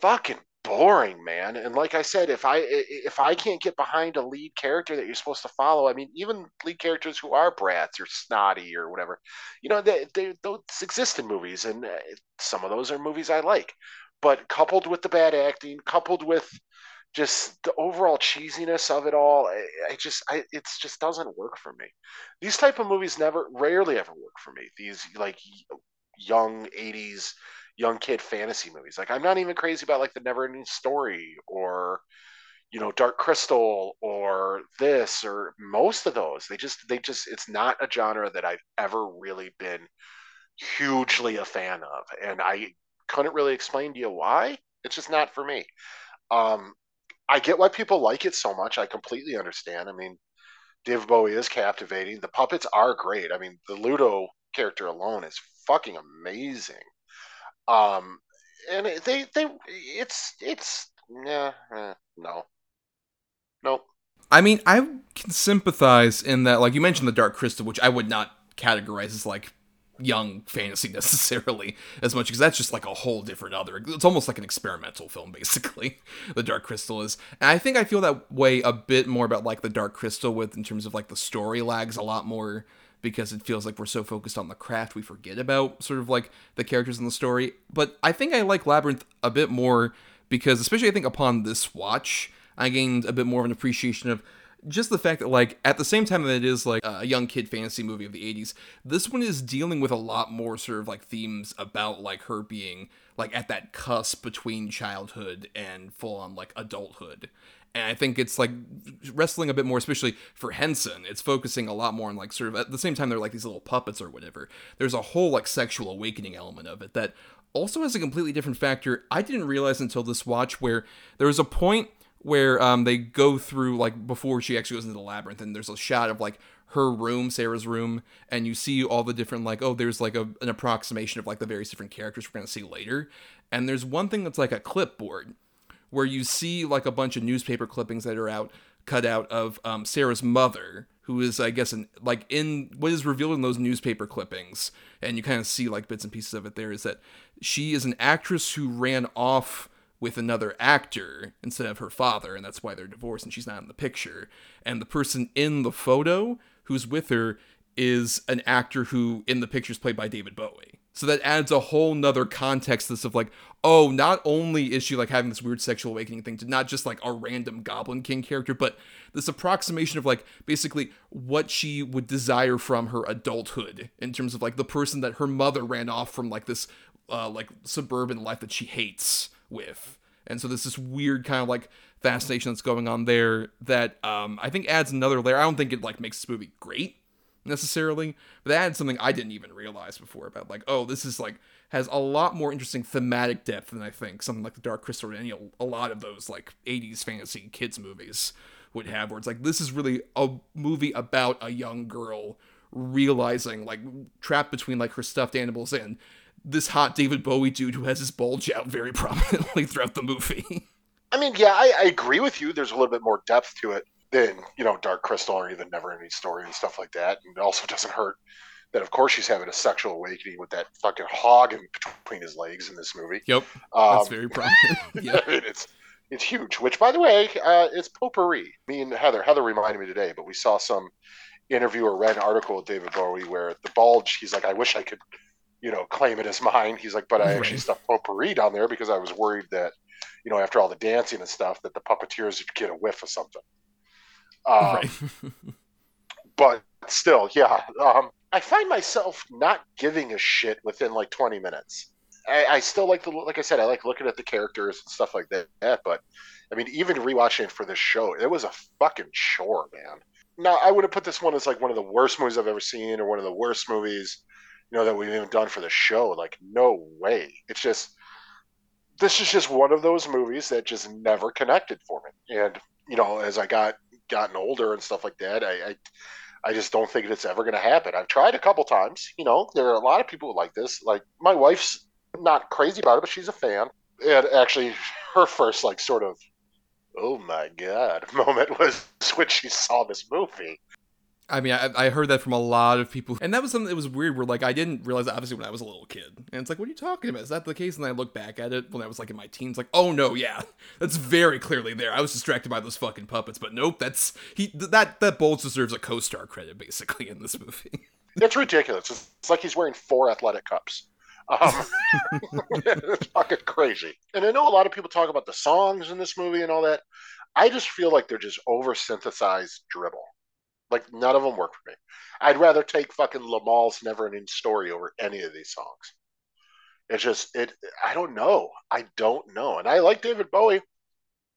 fucking boring, man. And like I said, if I if I can't get behind a lead character that you're supposed to follow, I mean, even lead characters who are brats or snotty or whatever, you know, they, they those exist in movies, and uh, some of those are movies I like. But coupled with the bad acting, coupled with just the overall cheesiness of it all I, I just I, it just doesn't work for me these type of movies never rarely ever work for me these like young 80s young kid fantasy movies. Like I'm not even crazy about like the Neverending Story or you know Dark Crystal or this or most of those. They just they just it's not a genre that I've ever really been hugely a fan of, and I couldn't really explain to you why. It's just not for me. Um, I get why people like it so much. I completely understand. I mean, Dave Bowie is captivating. The puppets are great. I mean, the Ludo character alone is fucking amazing. Um, and they they it's it's yeah eh, no no. I mean, I can sympathize in that, like you mentioned, the Dark Crystal, which I would not categorize as like young fantasy necessarily as much because that's just like a whole different other it's almost like an experimental film basically the dark crystal is and i think i feel that way a bit more about like the dark crystal with in terms of like the story lags a lot more because it feels like we're so focused on the craft we forget about sort of like the characters in the story. But i think i like labyrinth a bit more because especially i think upon this watch i gained a bit more of an appreciation of just the fact that like at the same time that it is like a young kid fantasy movie of the 80s this one is dealing with a lot more sort of like themes about like her being like at that cusp between childhood and full on like adulthood and i think it's like wrestling a bit more especially for henson it's focusing a lot more on like sort of at the same time they're like these little puppets or whatever there's a whole like sexual awakening element of it that also has a completely different factor. I didn't realize until this watch where there was a point where um, they go through like before she actually goes into the labyrinth and there's a shot of like her room sarah's room and you see all the different like oh there's like a, an approximation of like the various different characters we're to see later. And there's one thing that's like a clipboard where you see like a bunch of newspaper clippings that are out cut out of um, sarah's mother who is i guess in like in what is revealed in those newspaper clippings and you kind of see like bits and pieces of it there is that she is an actress who ran off with another actor instead of her father, and that's why they're divorced and she's not in the picture. And the person in the photo who's with her is an actor who in the picture is played by David Bowie. So that adds a whole nother context to this of like, oh, not only is she like having this weird sexual awakening thing to not just like a random Goblin King character, but this approximation of like basically what she would desire from her adulthood in terms of like the person that her mother ran off from like this uh, like suburban life that she hates with. And so there's this weird kind of like fascination that's going on there that um, I think adds another layer. I don't think it like makes this movie great necessarily, but that adds something I didn't even realize before about like, oh, this is like has a lot more interesting thematic depth than I think something like the Dark Crystal you know, a lot of those like 80s fantasy kids movies would have where it's like this is really a movie about a young girl realizing like trapped between like her stuffed animals and this hot David Bowie dude who has his bulge out very prominently throughout the movie. I mean, yeah, I, I, agree with you. There's a little bit more depth to it than you know Dark Crystal or even Never Ending Story and stuff like that. And it also doesn't hurt that, of course, she's having a sexual awakening with that fucking hog in between his legs in this movie. Yep, um, that's very prominent. yeah, it's it's huge. Which, by the way, uh, it's potpourri. Me and Heather, Heather reminded me today, but we saw some interview or read an article with David Bowie where the bulge. He's like, I wish I could you know, claim it as mine. He's like, but I actually stuffed potpourri down there because I was worried that, you know, after all the dancing and stuff, that the puppeteers would get a whiff of something. Um, right. but still, yeah, um, I find myself not giving a shit within like 20 minutes. I, I, still like the, like I said, I like looking at the characters and stuff like that. But I mean, even rewatching for this show, it was a fucking chore, man. Now, I would have put this one as like one of the worst movies I've ever seen, or one of the worst movies you know that we've even done for the show. Like, no way. It's just this is just one of those movies that just never connected for me. And you know, as I got gotten older and stuff like that, I I, I just don't think it's ever going to happen. I've tried a couple times. You know, there are a lot of people who like this. Like my wife's not crazy about it, but she's a fan. And actually, her first like sort of oh my god moment was when she saw this movie I mean, I, I, heard that from a lot of people, and that was something that was weird. Where like I didn't realize that obviously when I was a little kid, and it's like, what are you talking about? Is that the case? And I look back at it when I was like in my teens, like, oh no, yeah, that's very clearly there. I was distracted by those fucking puppets, but nope, that's he that that Bolts deserves a co-star credit basically in this movie. It's ridiculous. It's, it's like he's wearing four athletic cups. Um, it's fucking crazy. And I know a lot of people talk about the songs in this movie and all that. I just feel like they're just over synthesized dribble. Like none of them work for me. I'd rather take fucking Limahl's Never Ending Story over any of these songs. It's just it. I don't know. I don't know. And I like David Bowie.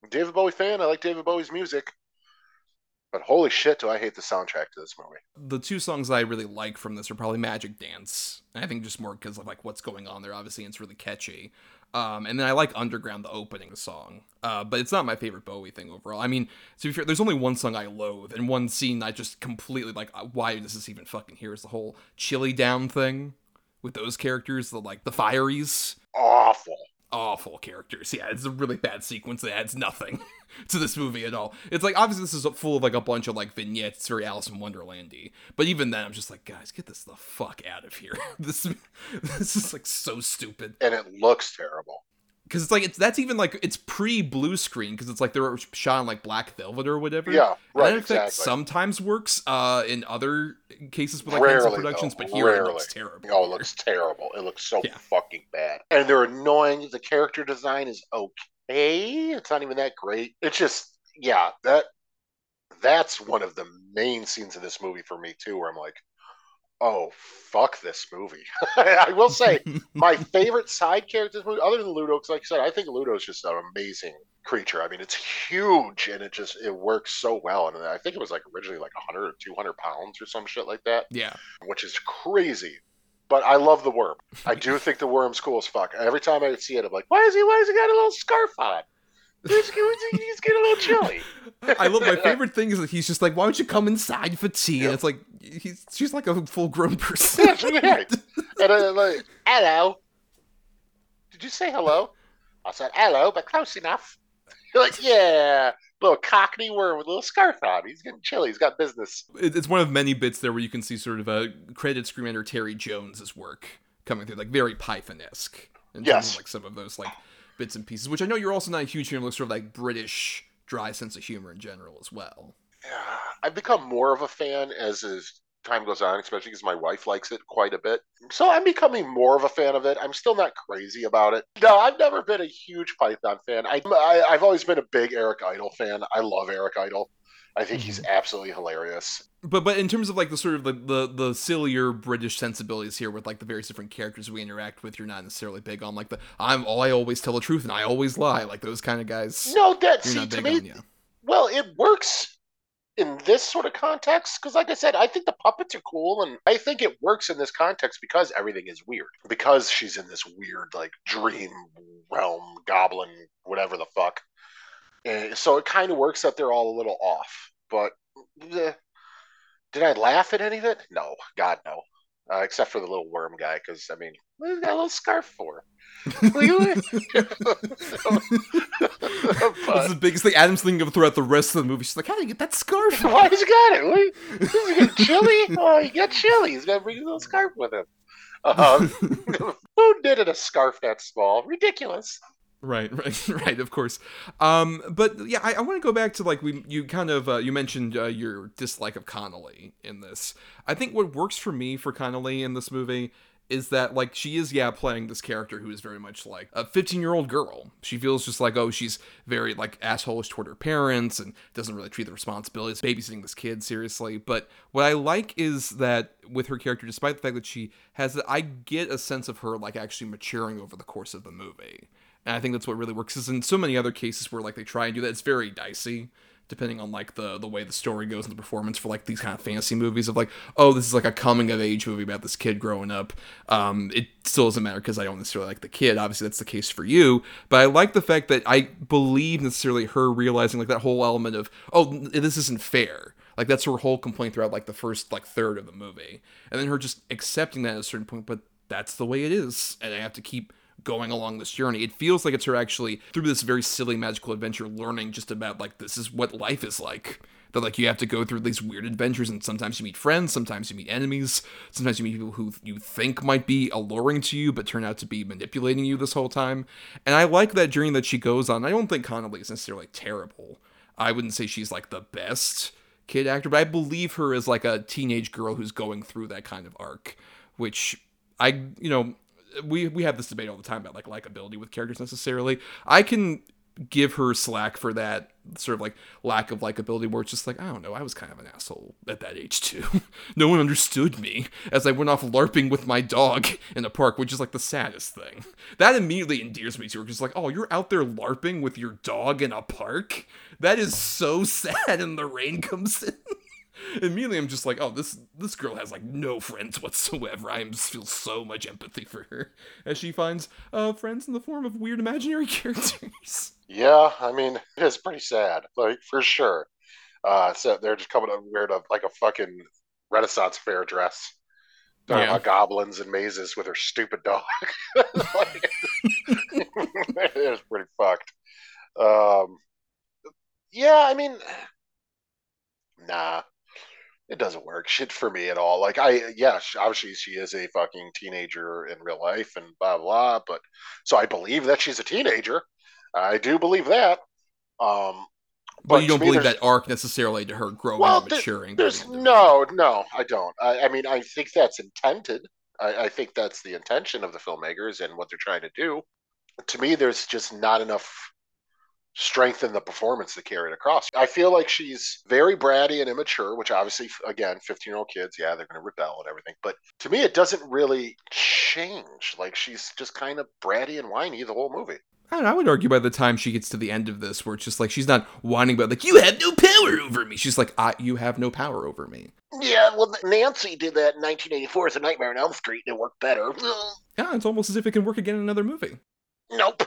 David Bowie fan. I like David Bowie's music. But holy shit, do I hate the soundtrack to this movie. The two songs I really like from this are probably Magic Dance. I think just more because of like what's going on there. Obviously, it's really catchy. Um, and then I like Underground, the opening song. Uh, but it's not my favorite Bowie thing overall. I mean, to be fair, there's only one song I loathe, and one scene I just completely like. Why is this even fucking here? Is the whole chilly down thing with those characters, the like the fireys Awful. awful characters. Yeah, it's a really bad sequence that adds nothing to this movie at all. It's like obviously this is full of like a bunch of like vignettes, for Alice in Wonderlandy. But even then, I'm just like, guys, get this the fuck out of here. this this is like so stupid And it looks terrible. Because it's like it's that's even like it's pre blue screen because it's like they're shot on like black velvet or whatever. Yeah, And right, that effect exactly. sometimes works uh in other cases with like Rarely, productions, though. but here it looks terrible. Oh, it looks terrible. It looks so Yeah. fucking bad. And they're annoying. The character design is okay. It's not even that great. It's just, yeah, that that's one of the main scenes of this movie for me too, where I'm like, oh fuck this movie. I will say my favorite side character in this movie, other than Ludo, because like I said, I think Ludo is just an amazing creature. I mean, it's huge and it just it works so well. And I think it was like originally like 100 or 200 pounds or some shit like that Yeah. which is crazy. But I love the worm. I do think the worm's cool as fuck. Every time I see it, I'm like, why is he? Why has he got a little scarf on? He's, he's, he's getting a little chilly. I love my favorite thing is that he's just like, why don't you come inside for tea? And it's like he's she's like a full grown person. And I'm like, hello. Did you say hello? I said hello, but close enough. You're like, yeah, little cockney worm with a little scarf on. He's getting chilly. He's got business. It's one of many bits there where you can see sort of a credited screenwriter Terry Jones's work coming through, like very Python-esque Yes. of like some of those like bits and pieces. Which I know you're also not a huge fan of, like, sort of like British dry sense of humor in general as well. I've become more of a fan as as time goes on, especially because my wife likes it quite a bit. So I'm becoming more of a fan of it. I'm still not crazy about it. No, I've never been a huge Python fan. I, I I've always been a big Eric Idle fan. I love Eric Idle. I think he's mm-hmm. absolutely hilarious. But but in terms of like the sort of like the the sillier British sensibilities here with like the various different characters we interact with, you're not necessarily big on like the I'm all I always tell the truth and I always lie, like those kind of guys. No, that see not to me, on, yeah. well, it works in this sort of context because, like I said, I think the puppets are cool, and I think it works in this context because everything is weird. Because she's in this weird, like, dream realm, goblin, whatever the fuck. And so it kind of works that they're all a little off. But eh, did I laugh at any of it? No, God no. Uh, except for the little worm guy, because I mean, what got a little scarf for? That's the biggest thing Adam's thinking of throughout the rest of the movie. She's like, how do you get that scarf? Why he's got it? What, is he getting chilly? Oh, he got chilly. He's got to bring his little scarf with him. Um, who knitted a scarf that small? Ridiculous. Right, right, right. Of course. Um, but yeah, I, I want to go back to like we you kind of uh, you mentioned uh, your dislike of Connelly in this. I think what works for me for Connelly in this movie is that like she is yeah playing this character who is very much like a 15 year old girl she feels just like oh she's very like assholeish toward her parents and doesn't really treat the responsibilities babysitting this kid seriously but what i like is that with her character despite the fact that she has i get a sense of her like actually maturing over the course of the movie and I think that's what really works. Is in so many other cases where like they try and do that, it's very dicey, depending on like the the way the story goes and the performance for like these kind of fantasy movies of like, oh, this is like a coming of age movie about this kid growing up. Um, it still doesn't matter because I don't necessarily like the kid. Obviously, that's the case for you, but I like the fact that I believe necessarily her realizing like that whole element of, oh, this isn't fair. Like that's her whole complaint throughout like the first like third of the movie, and then her just accepting that at a certain point. But that's the way it is, and I have to keep going along this journey. It feels like it's her actually through this very silly magical adventure learning just about like this is what life is like. That like you have to go through these weird adventures and sometimes you meet friends, sometimes you meet enemies, sometimes you meet people who you think might be alluring to you but turn out to be manipulating you this whole time. And I like that journey that she goes on. I don't think Connelly is necessarily terrible. I wouldn't say she's like the best kid actor, but I believe her as like a teenage girl who's going through that kind of arc, which I, you know, we we have this debate all the time about like likability with characters necessarily. I can give her slack for that sort of like lack of likability where it's just like, I don't know, I was kind of an asshole at that age too. no one understood me as I went off LARPing with my dog in a park, which is like the saddest thing. That immediately endears me to her because like, oh, you're out there LARPing with your dog in a park? That is so sad and the rain comes in. Immediately I'm just like, oh, this this girl has like no friends whatsoever. I just feel so much empathy for her as she finds uh, friends in the form of weird imaginary characters. Yeah, I mean, it is pretty sad, like for sure. Uh, so they're just coming up wearing a, like a fucking Renaissance fair dress. Talking Yeah. about goblins and mazes with her stupid dog. Like, it is pretty fucked. Um, yeah, I mean, nah, it doesn't work. Shit for me at all. Like I, yeah, obviously she is a fucking teenager in real life and blah blah. But so I believe that she's a teenager. I do believe that. Um, But, you don't believe that arc necessarily to her growing Well, and there- maturing. There's no, no, I don't. I, I mean, I think that's intended. I, I think that's the intention of the filmmakers and what they're trying to do. To me, there's just not enough strength in the performance to carry it across. I feel like she's very bratty and immature, which obviously, again, 15 year old kids, yeah, they're going to rebel and everything. But to me, it doesn't really change. Like she's just kind of bratty and whiny the whole movie. I don't know, I would argue by the time she gets to the end of this, where it's just like she's not whining about like you have no power over me. She's like, I, you have no power over me. Yeah, well, Nancy did that in 1984 as a Nightmare on Elm Street, and it worked better. Yeah, it's almost as if it can work again in another movie. Nope.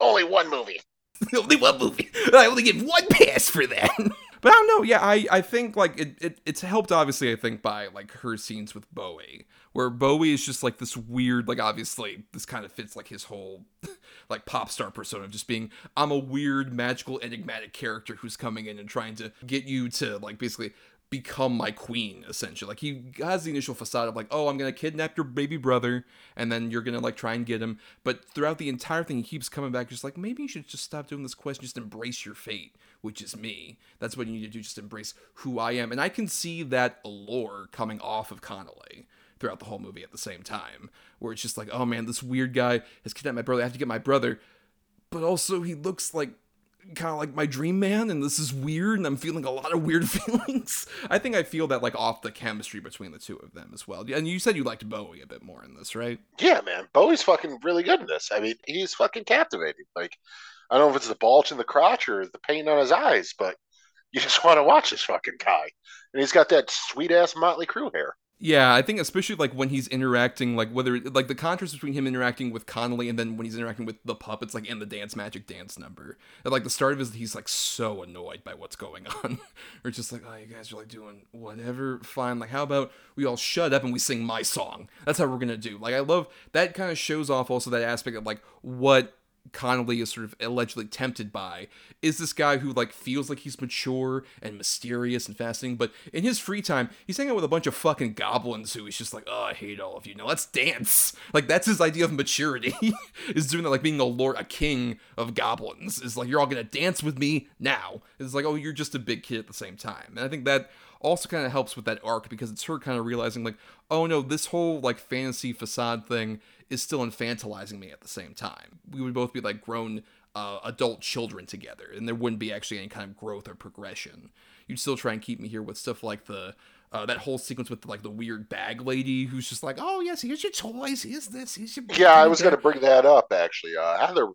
Only one movie. only one movie. I only get one pass for that. but I don't know. Yeah, I, I think like it, it it's helped obviously. I think by like her scenes with Bowie, where Bowie is just like this weird. Like obviously this kind of fits like his whole like pop star persona of just being I'm a weird magical enigmatic character who's coming in and trying to get you to like basically become my queen essentially. Like he has the initial facade of like oh i'm gonna kidnap your baby brother and then you're gonna like try and get him. But throughout the entire thing he keeps coming back just like maybe you should just stop doing this quest just embrace your fate which is me. That's what you need to do just embrace who i am. And i can see that allure coming off of connelly throughout the whole movie at the same time where it's just like oh man this weird guy has kidnapped my brother. I have to get my brother. But also he looks like kind of like my dream man and this is weird and i'm feeling a lot of weird feelings i think i feel that like off the chemistry between the two of them as well and you said you liked bowie a bit more in this right Yeah, man. Bowie's fucking really good in this. I mean, he's fucking captivating. Like, I don't know if it's the bulge in the crotch or the pain on his eyes, but you just want to watch this fucking guy. And he's got that sweet ass Motley Crue hair. Yeah i think especially like when he's interacting like whether like the contrast between him interacting with connelly and then when he's interacting with the puppets like in the dance magic dance number. At like the start of his he's like so annoyed by what's going on. Or just like oh you guys are like doing whatever fine. Like how about we all shut up and we sing my song? That's how we're gonna do. Like i love that kind of shows off also that aspect of like what Connelly is sort of allegedly tempted by is this guy who like feels like he's mature and mysterious and fascinating, but in his free time, he's hanging out with a bunch of fucking goblins who he's just like, oh, I hate all of you. Now let's dance. Like that's his idea of maturity. is doing that, like being a lord, a king of goblins. Is like you're all gonna dance with me now. It's like, oh, you're just a big kid at the same time. And I think that also kind of helps with that arc because it's her kind of realizing like, oh no, this whole like fantasy facade thing is still infantilizing me at the same time. We would both be like grown uh, adult children together, and there wouldn't be actually any kind of growth or progression. You'd still try and keep me here with stuff like the uh, that whole sequence with like the weird bag lady who's just like, oh yes, here's your toys, here's this, here's your. Yeah, I was going to bring that up actually. Uh, Heather,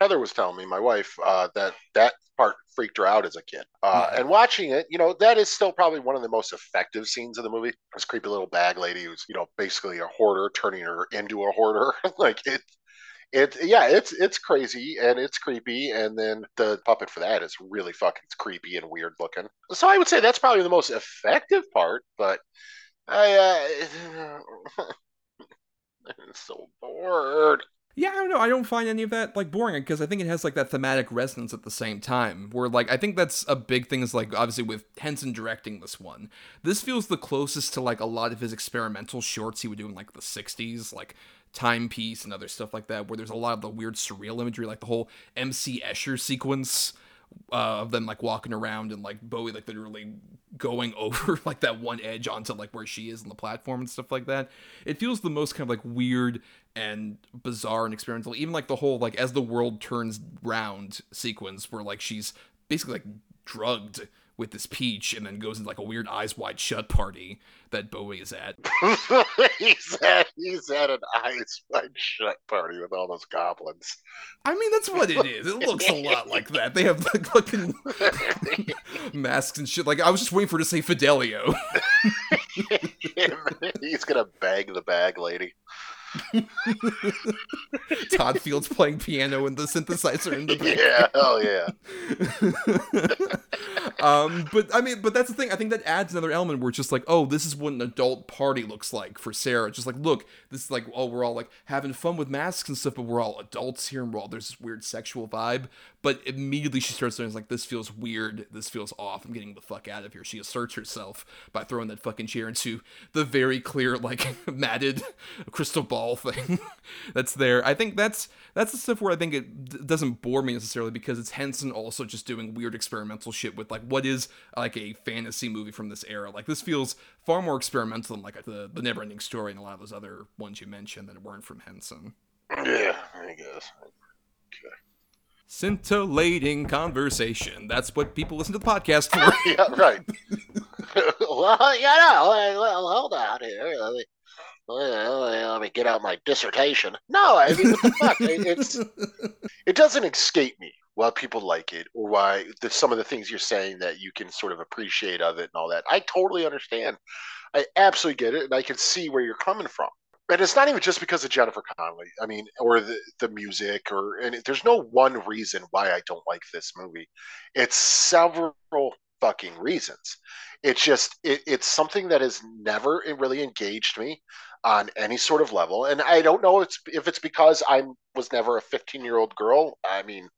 Heather was telling me, my wife, uh, that that part freaked her out as a kid. Uh, Yeah. And watching it, you know, that is still probably one of the most effective scenes of the movie. This creepy little bag lady who's, you know, basically a hoarder turning her into a hoarder. like it, it, yeah, it's it's crazy and it's creepy. And then the puppet for that is really fucking creepy and weird looking. So I would say that's probably the most effective part. But I, uh, I'm so bored. Yeah, I don't know. I don't find any of that like boring because I think it has like that thematic resonance at the same time. Where like I think that's a big thing is like obviously with Henson directing this one, this feels the closest to like a lot of his experimental shorts he would do in like the '60s, like Timepiece and other stuff like that, where there's a lot of the weird surreal imagery, like the whole MC Escher sequence uh, of them like walking around and like Bowie like literally going over like that one edge onto like where she is on the platform and stuff like that. It feels the most kind of like weird and bizarre and experimental. Even like the whole like as the world turns round sequence where like she's basically like drugged with this peach and then goes into like a weird eyes wide shut party that Bowie is at. he's at he's at an eyes wide shut party with all those goblins. I mean, that's what it is. It looks a lot like that. They have like fucking masks and shit. Like I was just waiting for to say Fidelio. he's gonna bag the bag lady. Todd Fields playing piano and the synthesizer in the back. Yeah, oh yeah. um, but I mean, but that's the thing. I think that adds another element where it's just like, oh, this is what an adult party looks like for Sarah. Just like, look, this is like, oh, we're all like having fun with masks and stuff, but we're all adults here, and we're all there's this weird sexual vibe. But immediately she starts saying like, this feels weird. This feels off. I'm getting the fuck out of here. She asserts herself by throwing that fucking chair into the very clear like matted crystal ball thing that's there. I think that's that's the stuff where I think it d- doesn't bore me necessarily because it's Henson also just doing weird experimental shit with like what is like a fantasy movie from this era. Like this feels far more experimental than like the the Neverending Story and a lot of those other ones you mentioned that weren't from Henson. Yeah, I guess. Okay. Scintillating conversation. That's what people listen to the podcast for. yeah, right. well, you know, well, hold on here. Let me, let me get out my dissertation. No, I mean, what the fuck? It's it doesn't escape me why people like it or why the, some of the things you're saying that you can sort of appreciate of it and all that. I totally understand. I absolutely get it, and I can see where you're coming from. And it's not even just because of Jennifer Connelly. I mean, or the the music, or and there's no one reason why I don't like this movie. It's several fucking reasons. It's just it, it's something that has never really engaged me on any sort of level, and I don't know if it's if it's because I was never a 15 year old girl. I mean,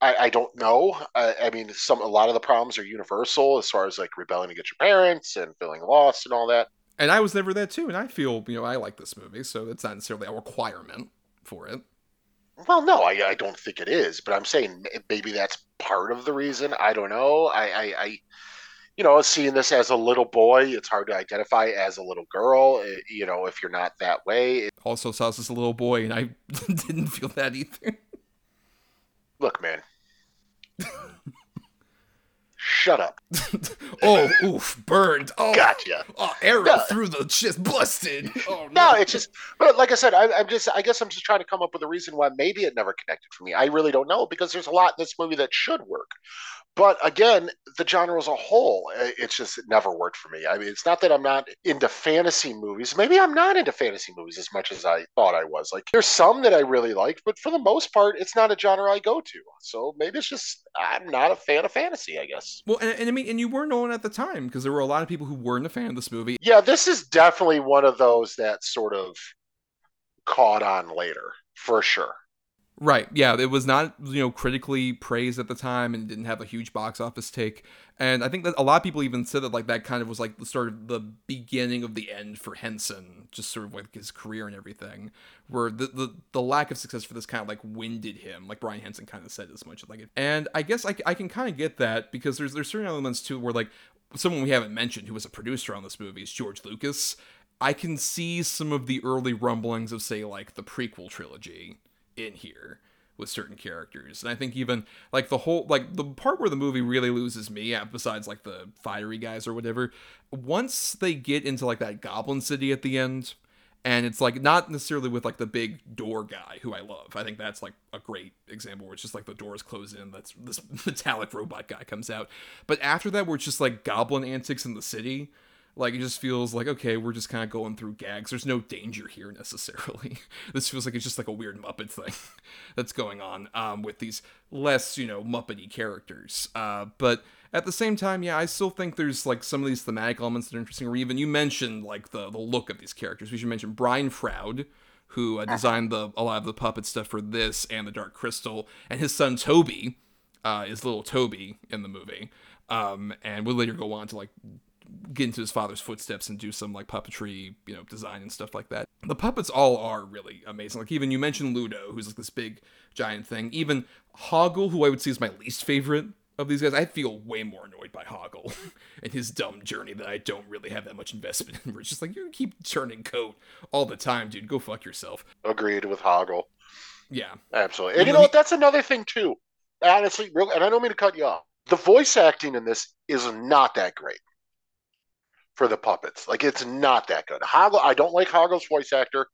I, I don't know. I, I, mean, some a lot of the problems are universal as far as like rebelling against your parents and feeling lost and all that. And I was never that too, and I feel you know I like this movie, so it's not necessarily a requirement for it. Well, no, I, I don't think it is, but I'm saying maybe that's part of the reason. I don't know. I, I, I you know, seeing this as a little boy, it's hard to identify as a little girl. It, you know, if you're not that way. It, also saw us as a little boy, and I didn't feel that either. Look, man. Shut up. oh, oof, burned. Oh, gotcha. Oh, arrow no. through the chest, busted. Oh no. no, it's just. But like I said, I, I'm just. I guess I'm just trying to come up with a reason why maybe it never connected for me. I really don't know because there's a lot in this movie that should work. But again, the genre as a whole, it's just it never worked for me. I mean, it's not that I'm not into fantasy movies. Maybe I'm not into fantasy movies as much as I thought I was. Like, there's some that I really liked, but for the most part, it's not a genre I go to. So maybe it's just I'm not a fan of fantasy, I guess. Well, and, and I mean, and you were known at the time because there were a lot of people who weren't a fan of this movie. Yeah, this is definitely one of those that sort of caught on later, for sure. Right. Yeah, it was not, you know, critically praised at the time and didn't have a huge box office take. And I think that a lot of people even said that like that kind of was like the sort of the beginning of the end for Henson, just sort of like his career and everything. Where the the, the lack of success for this kind of like winded him, like Brian Henson kind of said as much like. And I guess I, I can kind of get that because there's there's certain elements too where like someone we haven't mentioned who was a producer on this movie is George Lucas. I can see some of the early rumblings of say like the prequel trilogy in here with certain characters. And I think even like the whole like the part where the movie really loses me, yeah, besides like the fiery guys or whatever, once they get into like that goblin city at the end, and it's like not necessarily with like the big door guy who I love. I think that's like a great example where it's just like the doors close in, that's this metallic robot guy comes out. But after that, where it's just like goblin antics in the city, like it just feels like okay, we're just kind of going through gags. There's no danger here necessarily. this feels like it's just like a weird Muppet thing that's going on um, with these less you know Muppety characters. Uh, but at the same time, yeah, I still think there's like some of these thematic elements that are interesting. Or even you mentioned like the the look of these characters. We should mention Brian Froud who uh, uh-huh. designed the a lot of the puppet stuff for this and the Dark Crystal, and his son Toby uh, is little Toby in the movie. Um, and we'll later go on to like get into his father's footsteps and do some like puppetry, you know, design and stuff like that. The puppets all are really amazing. Like even you mentioned Ludo, who's like this big giant thing. Even Hoggle, who I would see as my least favorite of these guys, I feel way more annoyed by Hoggle and his dumb journey that I don't really have that much investment in. It's just like you keep turning coat all the time, dude. Go fuck yourself. Agreed with Hoggle. Yeah, absolutely. And you know what? That's another thing too. Honestly, real, and I don't mean to cut you off. The voice acting in this is not that great for the puppets. Like it's not that good. Hoggle, I don't like Hoggle's voice actor.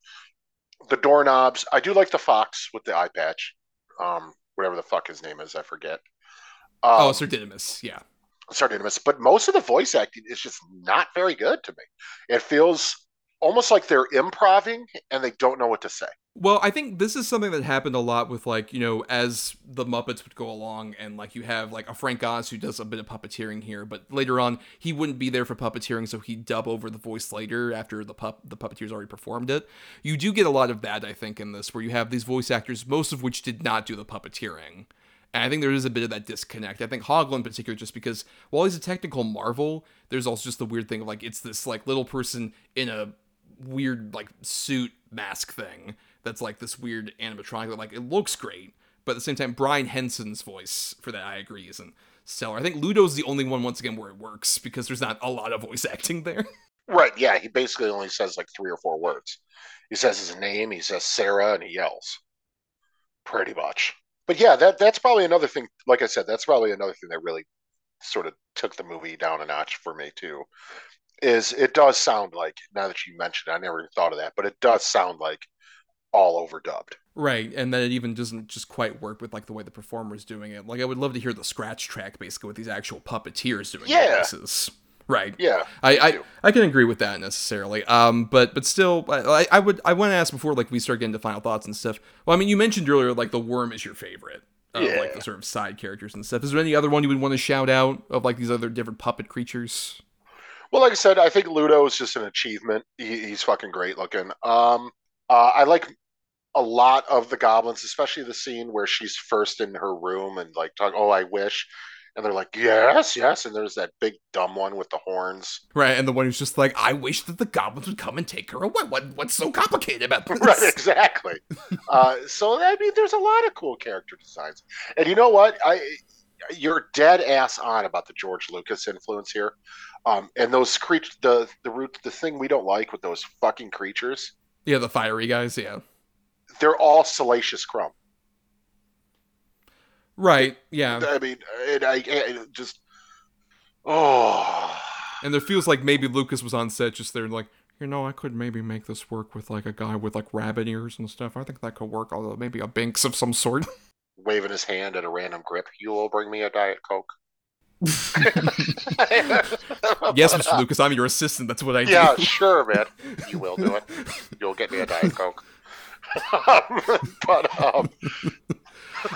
The doorknobs, I do like the fox with the eye patch. Um, whatever the fuck his name is, I forget. Um, oh, Sir Didymus, yeah. Sir Didymus. But most of the voice acting is just not very good to me. It feels almost like they're improving and they don't know what to say. Well, I think this is something that happened a lot with like, you know, as the Muppets would go along and like you have like a Frank Oz who does a bit of puppeteering here, but later on he wouldn't be there for puppeteering, so he'd dub over the voice later after the pup the puppeteers already performed it. You do get a lot of that, I think, in this, where you have these voice actors, most of which did not do the puppeteering. And I think there is a bit of that disconnect. I think Hoggle in particular, just because while he's a technical marvel, there's also just the weird thing of like it's this like little person in a weird like suit mask thing that's like this weird animatronic that like it looks great, but at the same time, Brian Henson's voice for that I agree isn't stellar. I think Ludo's the only one once again where it works because there's not a lot of voice acting there. Right, yeah, he basically only says like three or four words. He says his name, he says Sarah, and he yells. Pretty much. But yeah, that that's probably another thing. Like I said, that's probably another thing that really sort of took the movie down a notch for me too. Is it does sound like now that you mentioned, it, I never even thought of that, but it does sound like all overdubbed. Right, and that it even doesn't just quite work with like the way the performer's doing it. Like I would love to hear the scratch track basically with these actual puppeteers doing yeah. voices. Right. Yeah. I, I, I can agree with that necessarily. Um, but but still, I, I would I want to ask before like we start getting to final thoughts and stuff. Well, I mean, you mentioned earlier like the worm is your favorite. Of, yeah. Like the sort of side characters and stuff. Is there any other one you would want to shout out of like these other different puppet creatures? Well, like I said, I think Ludo is just an achievement. He, he's fucking great looking. Um, uh, I like a lot of the goblins, especially the scene where she's first in her room and like talk, oh, I wish. And they're like, yes, yes. And there's that big dumb one with the horns. Right. And the one who's just like, I wish that the goblins would come and take her away. What, what's so complicated about this? Right, exactly. uh, so, I mean, there's a lot of cool character designs. And you know what? I You're dead ass on about the George Lucas influence here. Um, and those creatures, the, the root, the thing we don't like with those fucking creatures. Yeah, the fiery guys, yeah they're all Salacious Crumb. Right. Yeah. I mean, and I, just oh. And there feels like maybe Lucas was on set just there, like you know, I could maybe make this work with like a guy with like rabbit ears and stuff. I think that could work. Although maybe a Binks of some sort. Waving his hand at a random grip. You will bring me a diet coke. yes, Mr. Lucas, I'm your assistant. That's what I do. Yeah, sure, man. You will do it. You'll get me a diet coke. but um,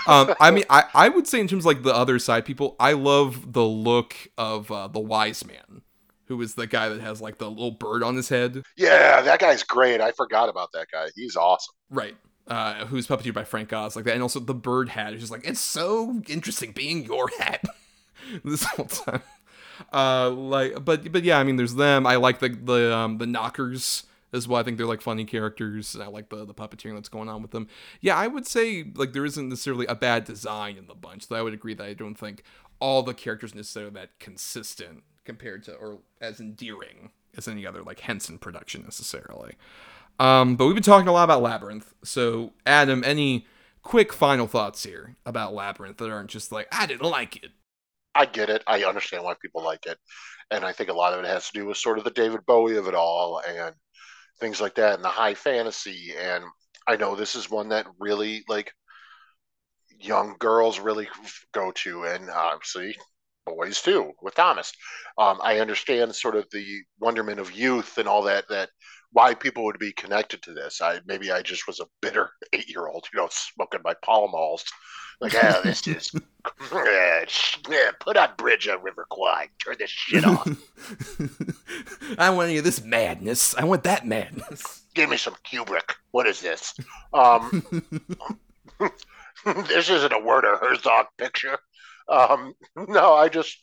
um, I mean, I, I would say in terms of like the other side people, I love the look of uh, the wise man, who is the guy that has like the little bird on his head. Yeah, that guy's great. I forgot about that guy. He's awesome. Right. Uh, who's puppeteered by Frank Oz, like that, and also the bird hat is just like it's so interesting being your hat this whole time. Uh, like, but but yeah, I mean, there's them. I like the the um the knockers as well. I think they're like funny characters. I like the the puppeteering that's going on with them. Yeah, I would say like there isn't necessarily a bad design in the bunch. So I would agree that I don't think all the characters necessarily that consistent compared to or as endearing as any other like Henson production necessarily. Um, but we've been talking a lot about Labyrinth. So Adam, any quick final thoughts here about Labyrinth that aren't just like I didn't like it. I get it. I understand why people like it. And I think a lot of it has to do with sort of the David Bowie of it all and things like that and the high fantasy and i know this is one that really like young girls really go to and obviously boys too with thomas um, i understand sort of the wonderment of youth and all that that why people would be connected to this i maybe i just was a bitter eight year old you know smoking my Pall Malls like, oh, this is yeah, put on Bridge on River Kwai. Turn this shit off. I want any of this madness. I want that madness. Give me some Kubrick. What is this? Um, this isn't a Werner Herzog picture. Um, no, I just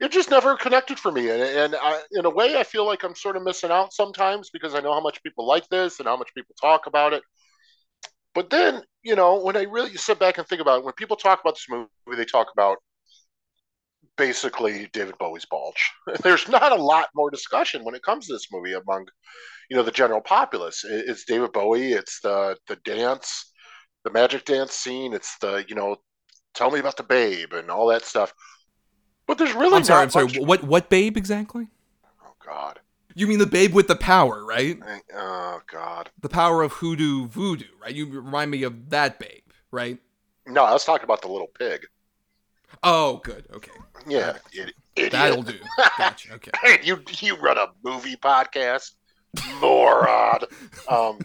it just never connected for me, and, and I, in a way, I feel like I'm sort of missing out sometimes because I know how much people like this and how much people talk about it. But then, you know, when I really sit back and think about it, when people talk about this movie, they talk about basically David Bowie's bulge. There's not a lot more discussion when it comes to this movie among, you know, the general populace. It's David Bowie. It's the the dance, the magic dance scene. It's the you know, tell me about the babe and all that stuff. But there's really I'm sorry. I'm not sorry. much- What what babe exactly? Oh God. You mean the babe with the power, right? Oh God. The power of hoodoo voodoo, right? You remind me of that babe, right? No, I was talking about the little pig. Oh, good. Okay. Yeah, it, idiot. That'll do. Gotcha. Okay. Hey, you you run a movie podcast, moron. Um,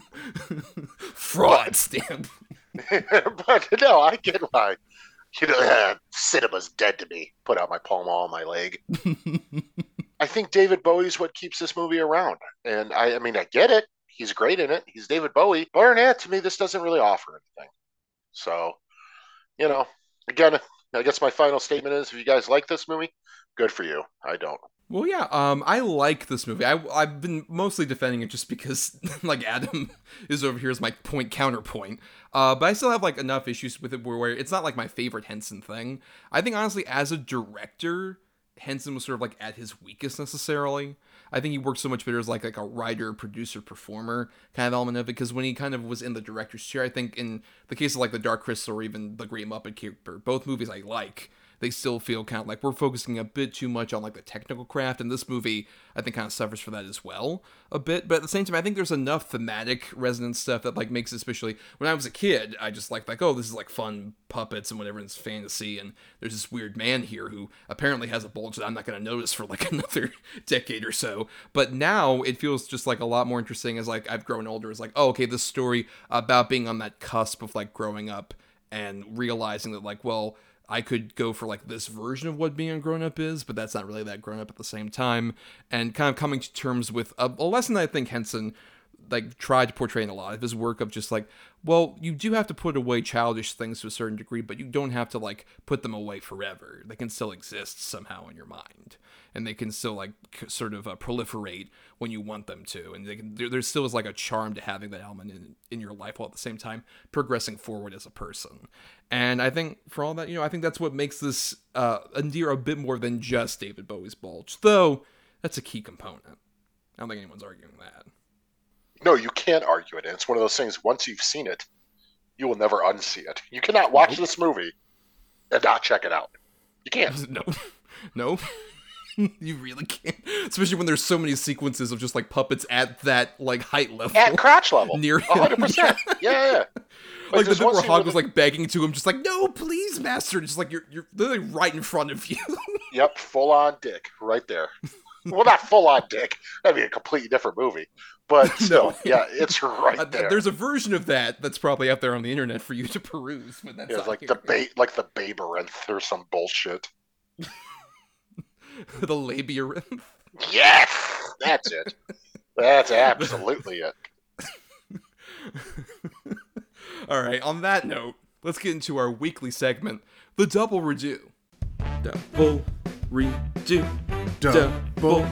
Fraud stamp. but no, I get why. You know, uh, cinema's dead to me. Put out my palm all on my leg. I think David Bowie's what keeps this movie around, and I, I mean, I get it. He's great in it. He's David Bowie. But other that, to me, this doesn't really offer anything. So, you know, again, I guess my final statement is: if you guys like this movie, good for you. I don't. Well, yeah, um, I like this movie. I, I've been mostly defending it just because, like, Adam is over here as my point counterpoint. Uh, but I still have like enough issues with it where, where it's not like my favorite Henson thing. I think honestly, as a director, Henson was sort of like at his weakest necessarily. I think he worked so much better as like like a writer, producer, performer kind of element of it. Because when he kind of was in the director's chair, I think in the case of like the Dark Crystal or even the Great Muppet Caper, both movies I like they still feel kind of like we're focusing a bit too much on like the technical craft and this movie i think kind of suffers for that as well a bit but at the same time i think there's enough thematic resonance stuff that like makes it especially when i was a kid i just like like oh this is like fun puppets and whatever and it's fantasy and there's this weird man here who apparently has a bulge that i'm not going to notice for like another decade or so but now it feels just like a lot more interesting as like i've grown older it's like oh okay this story about being on that cusp of like growing up and realizing that like well I could go for like this version of what being a grown up is, but that's not really that grown up at the same time. And kind of coming to terms with a, a lesson that I think Henson like tried to portray in a lot of his work of just like, well, you do have to put away childish things to a certain degree, but you don't have to like put them away forever. They can still exist somehow in your mind, and they can still like sort of uh, proliferate when you want them to. And can, there, there still is like a charm to having that element in in your life while at the same time progressing forward as a person. And I think for all that, you know, I think that's what makes this uh, endear a bit more than just David Bowie's bulge, though that's a key component. I don't think anyone's arguing that. No, you can't argue it. And it's one of those things. Once you've seen it, you will never unsee it. You cannot watch this movie and not check it out. You can't. no, no. you really can't, especially when there's so many sequences of just like puppets at that like height level, At crotch level, near hundred percent. Yeah, yeah. yeah. Like the bit where Hog was like begging to him, just like, "No, please, master!" And just like you're you're literally right in front of you. Yep, full on dick right there. well, not full on dick. That'd be a completely different movie. But still, yeah, it's right Uh, there. There's a version of that that's probably out there on the internet for you to peruse, but that's Yeah, like here. the ba- like the Babyrinth or some bullshit. the labyrinth. Yes, that's it. That's absolutely it. All right. On that note, let's get into our weekly segment, the double redo. Double redo. Double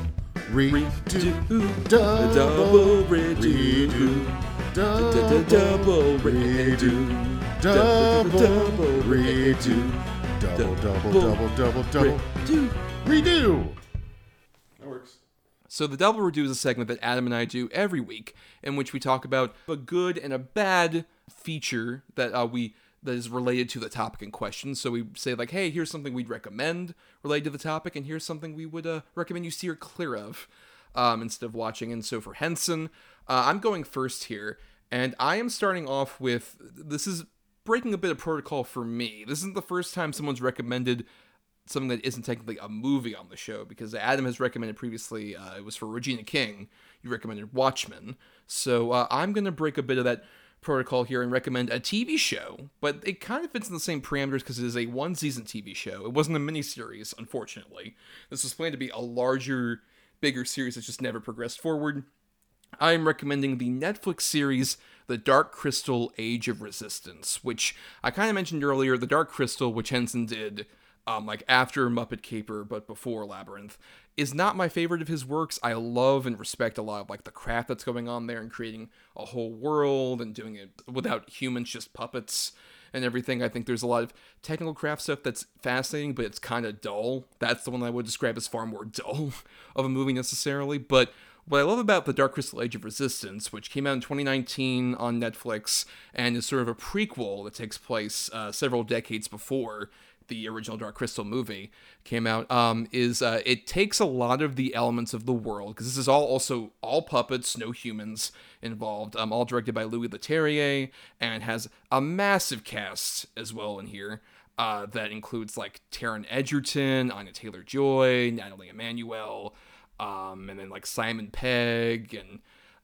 redo. Double redo. double redo. Double Double redo. Double redo. Double, double, double, double, double. Redo. That works. So the double redo is a segment that Adam and I do every week, in which we talk about a good and a bad feature that uh, we that is related to the topic in question. So we say like, hey, here's something we'd recommend related to the topic, and here's something we would uh, recommend you steer clear of um, instead of watching. And so for Henson, uh, I'm going first here, and I am starting off with this is breaking a bit of protocol for me. This isn't the first time someone's recommended something that isn't technically a movie on the show because Adam has recommended previously. Uh, it was for Regina King. You recommended Watchmen. So uh, I'm gonna break a bit of that protocol here and recommend a TV show, but it kind of fits in the same parameters because it is a one season TV show. It wasn't a miniseries, unfortunately. This was planned to be a larger, bigger series that just never progressed forward. I am recommending the Netflix series The Dark Crystal Age of Resistance, which I kind of mentioned earlier. The Dark Crystal, which Henson did um, like after Muppet Caper but before Labyrinth, is not my favorite of his works. I love and respect a lot of like the craft that's going on there and creating a whole world and doing it without humans, just puppets and everything. I think there's a lot of technical craft stuff that's fascinating, but it's kind of dull. That's the one I would describe as far more dull of a movie necessarily. But what I love about The Dark Crystal Age of Resistance, which came out in 2019 on Netflix and is sort of a prequel that takes place uh, several decades before the original Dark Crystal movie came out, um, is uh, it takes a lot of the elements of the world because this is all also all puppets, no humans involved, um, all directed by Louis Leterrier and has a massive cast as well in here. Uh, that includes like Taron Egerton, Anya Taylor Joy, Nathalie Emmanuel, um, and then like Simon Pegg and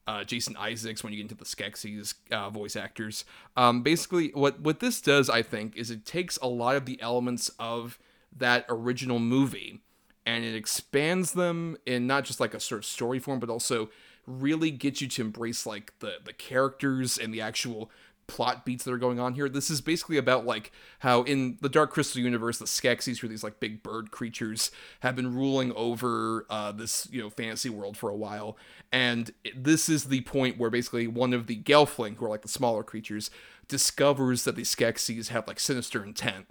uh, Jason Isaacs when you get into the Skeksis uh, voice actors. Um, basically, what what this does, I think, is it takes a lot of the elements of that original movie and it expands them in not just like a sort of story form, but also really gets you to embrace like the the characters and the actual plot beats that are going on here. This is basically about like how in the Dark Crystal universe, the Skeksis, who are these like big bird creatures, have been ruling over uh, this you know fantasy world for a while, and this is the point where basically one of the Gelfling, who are like the smaller creatures, discovers that the Skeksis have like sinister intent.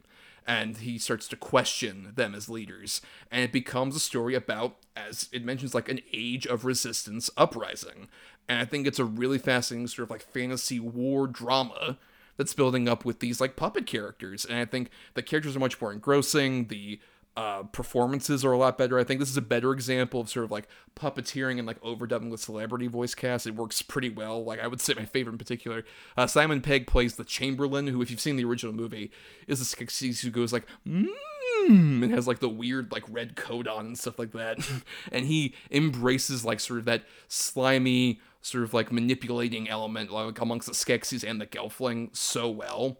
And he starts to question them as leaders. And it becomes a story about, as it mentions, like an age of resistance uprising and I think it's a really fascinating sort of like fantasy war drama that's building up with these like puppet characters. And I think the characters are much more engrossing. The uh, performances are a lot better. I think this is a better example of sort of like puppeteering and like overdubbing with celebrity voice cast. It works pretty well. Like I would say my favorite in particular, uh, Simon Pegg plays the Chamberlain, who, if you've seen the original movie, is the Skeksis who goes like, mm, and has like the weird like red coat on and stuff like that. and he embraces like sort of that slimy sort of like manipulating element like amongst the Skeksis and the Gelfling so well.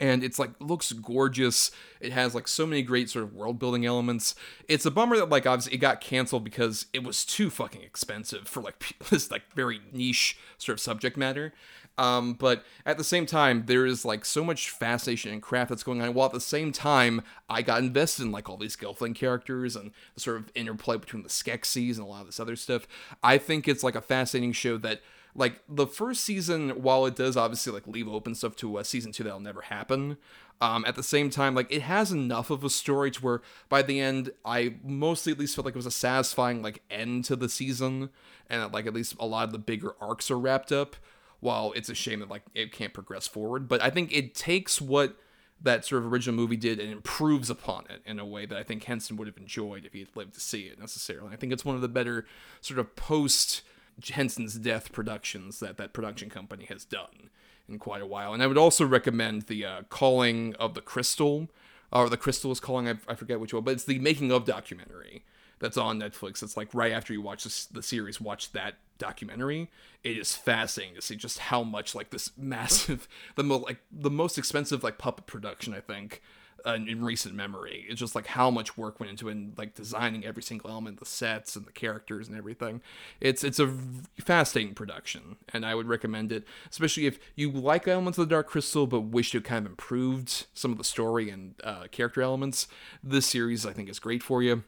And it's like looks gorgeous. It has like so many great sort of world building elements. It's a bummer that like obviously it got canceled because it was too fucking expensive for like this like very niche sort of subject matter. Um, but at the same time, there is like so much fascination and craft that's going on. While at the same time, I got invested in like all these Gelfling characters and the sort of interplay between the Skeksis and a lot of this other stuff. I think it's like a fascinating show that like the first season, while it does obviously like leave open stuff to a season two that'll never happen, um, at the same time, like it has enough of a story to where by the end, I mostly at least felt like it was a satisfying like end to the season, and like at least a lot of the bigger arcs are wrapped up while it's a shame that like it can't progress forward. But I think it takes what that sort of original movie did and improves upon it in a way that I think Henson would have enjoyed if he had lived to see it necessarily. I think it's one of the better sort of post Henson's death productions that that production company has done in quite a while. And I would also recommend the uh, Calling of the Crystal, or the Crystal is calling. I, I forget which one, but it's the making of documentary that's on Netflix. It's like right after you watch this, the series, watch that documentary. It is fascinating to see just how much like this massive, the mo- like the most expensive like puppet production I think uh, in recent memory. It's just like how much work went into it, and like designing every single element, the sets and the characters and everything. It's it's a fascinating production, and I would recommend it, especially if you like elements of the Dark Crystal but wish to kind of improved some of the story and uh, character elements. This series I think is great for you.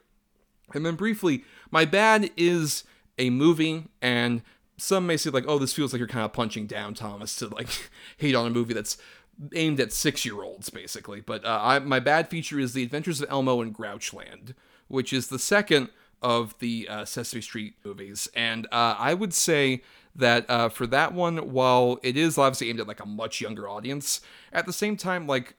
And then briefly, My Bad is a movie, and some may say like, oh, this feels like you're kind of punching down Thomas to like hate on a movie that's aimed at six year olds basically. But uh, I, my bad feature is The Adventures of Elmo in Grouchland, which is the second of the uh, Sesame Street movies, and uh, I would say that uh, for that one, while it is obviously aimed at like a much younger audience, at the same time, like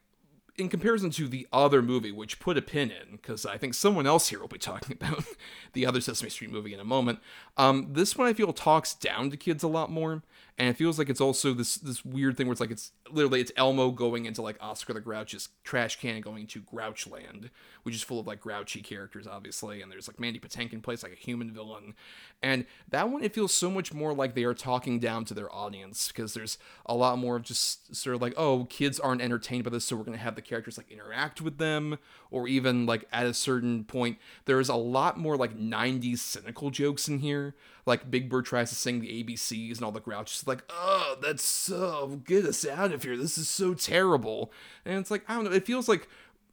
in comparison to the other movie, which put a pin in, because I think someone else here will be talking about the other Sesame Street movie in a moment. Um, this one I feel talks down to kids a lot more, and it feels like it's also this this weird thing where it's like it's literally it's Elmo going into like Oscar the Grouch's trash can and going to Grouchland, which is full of like grouchy characters, obviously, and there's like Mandy Patinkin plays like a human villain, and that one it feels so much more like they are talking down to their audience because there's a lot more of just sort of like oh kids aren't entertained by this, so we're gonna have the characters like interact with them, or even like at a certain point there's a lot more like 90s cynical jokes in here. Like Big Bird tries to sing the ABCs and all the Like, oh, that's so get us out of here. This is so terrible. And it's like I don't know. It feels like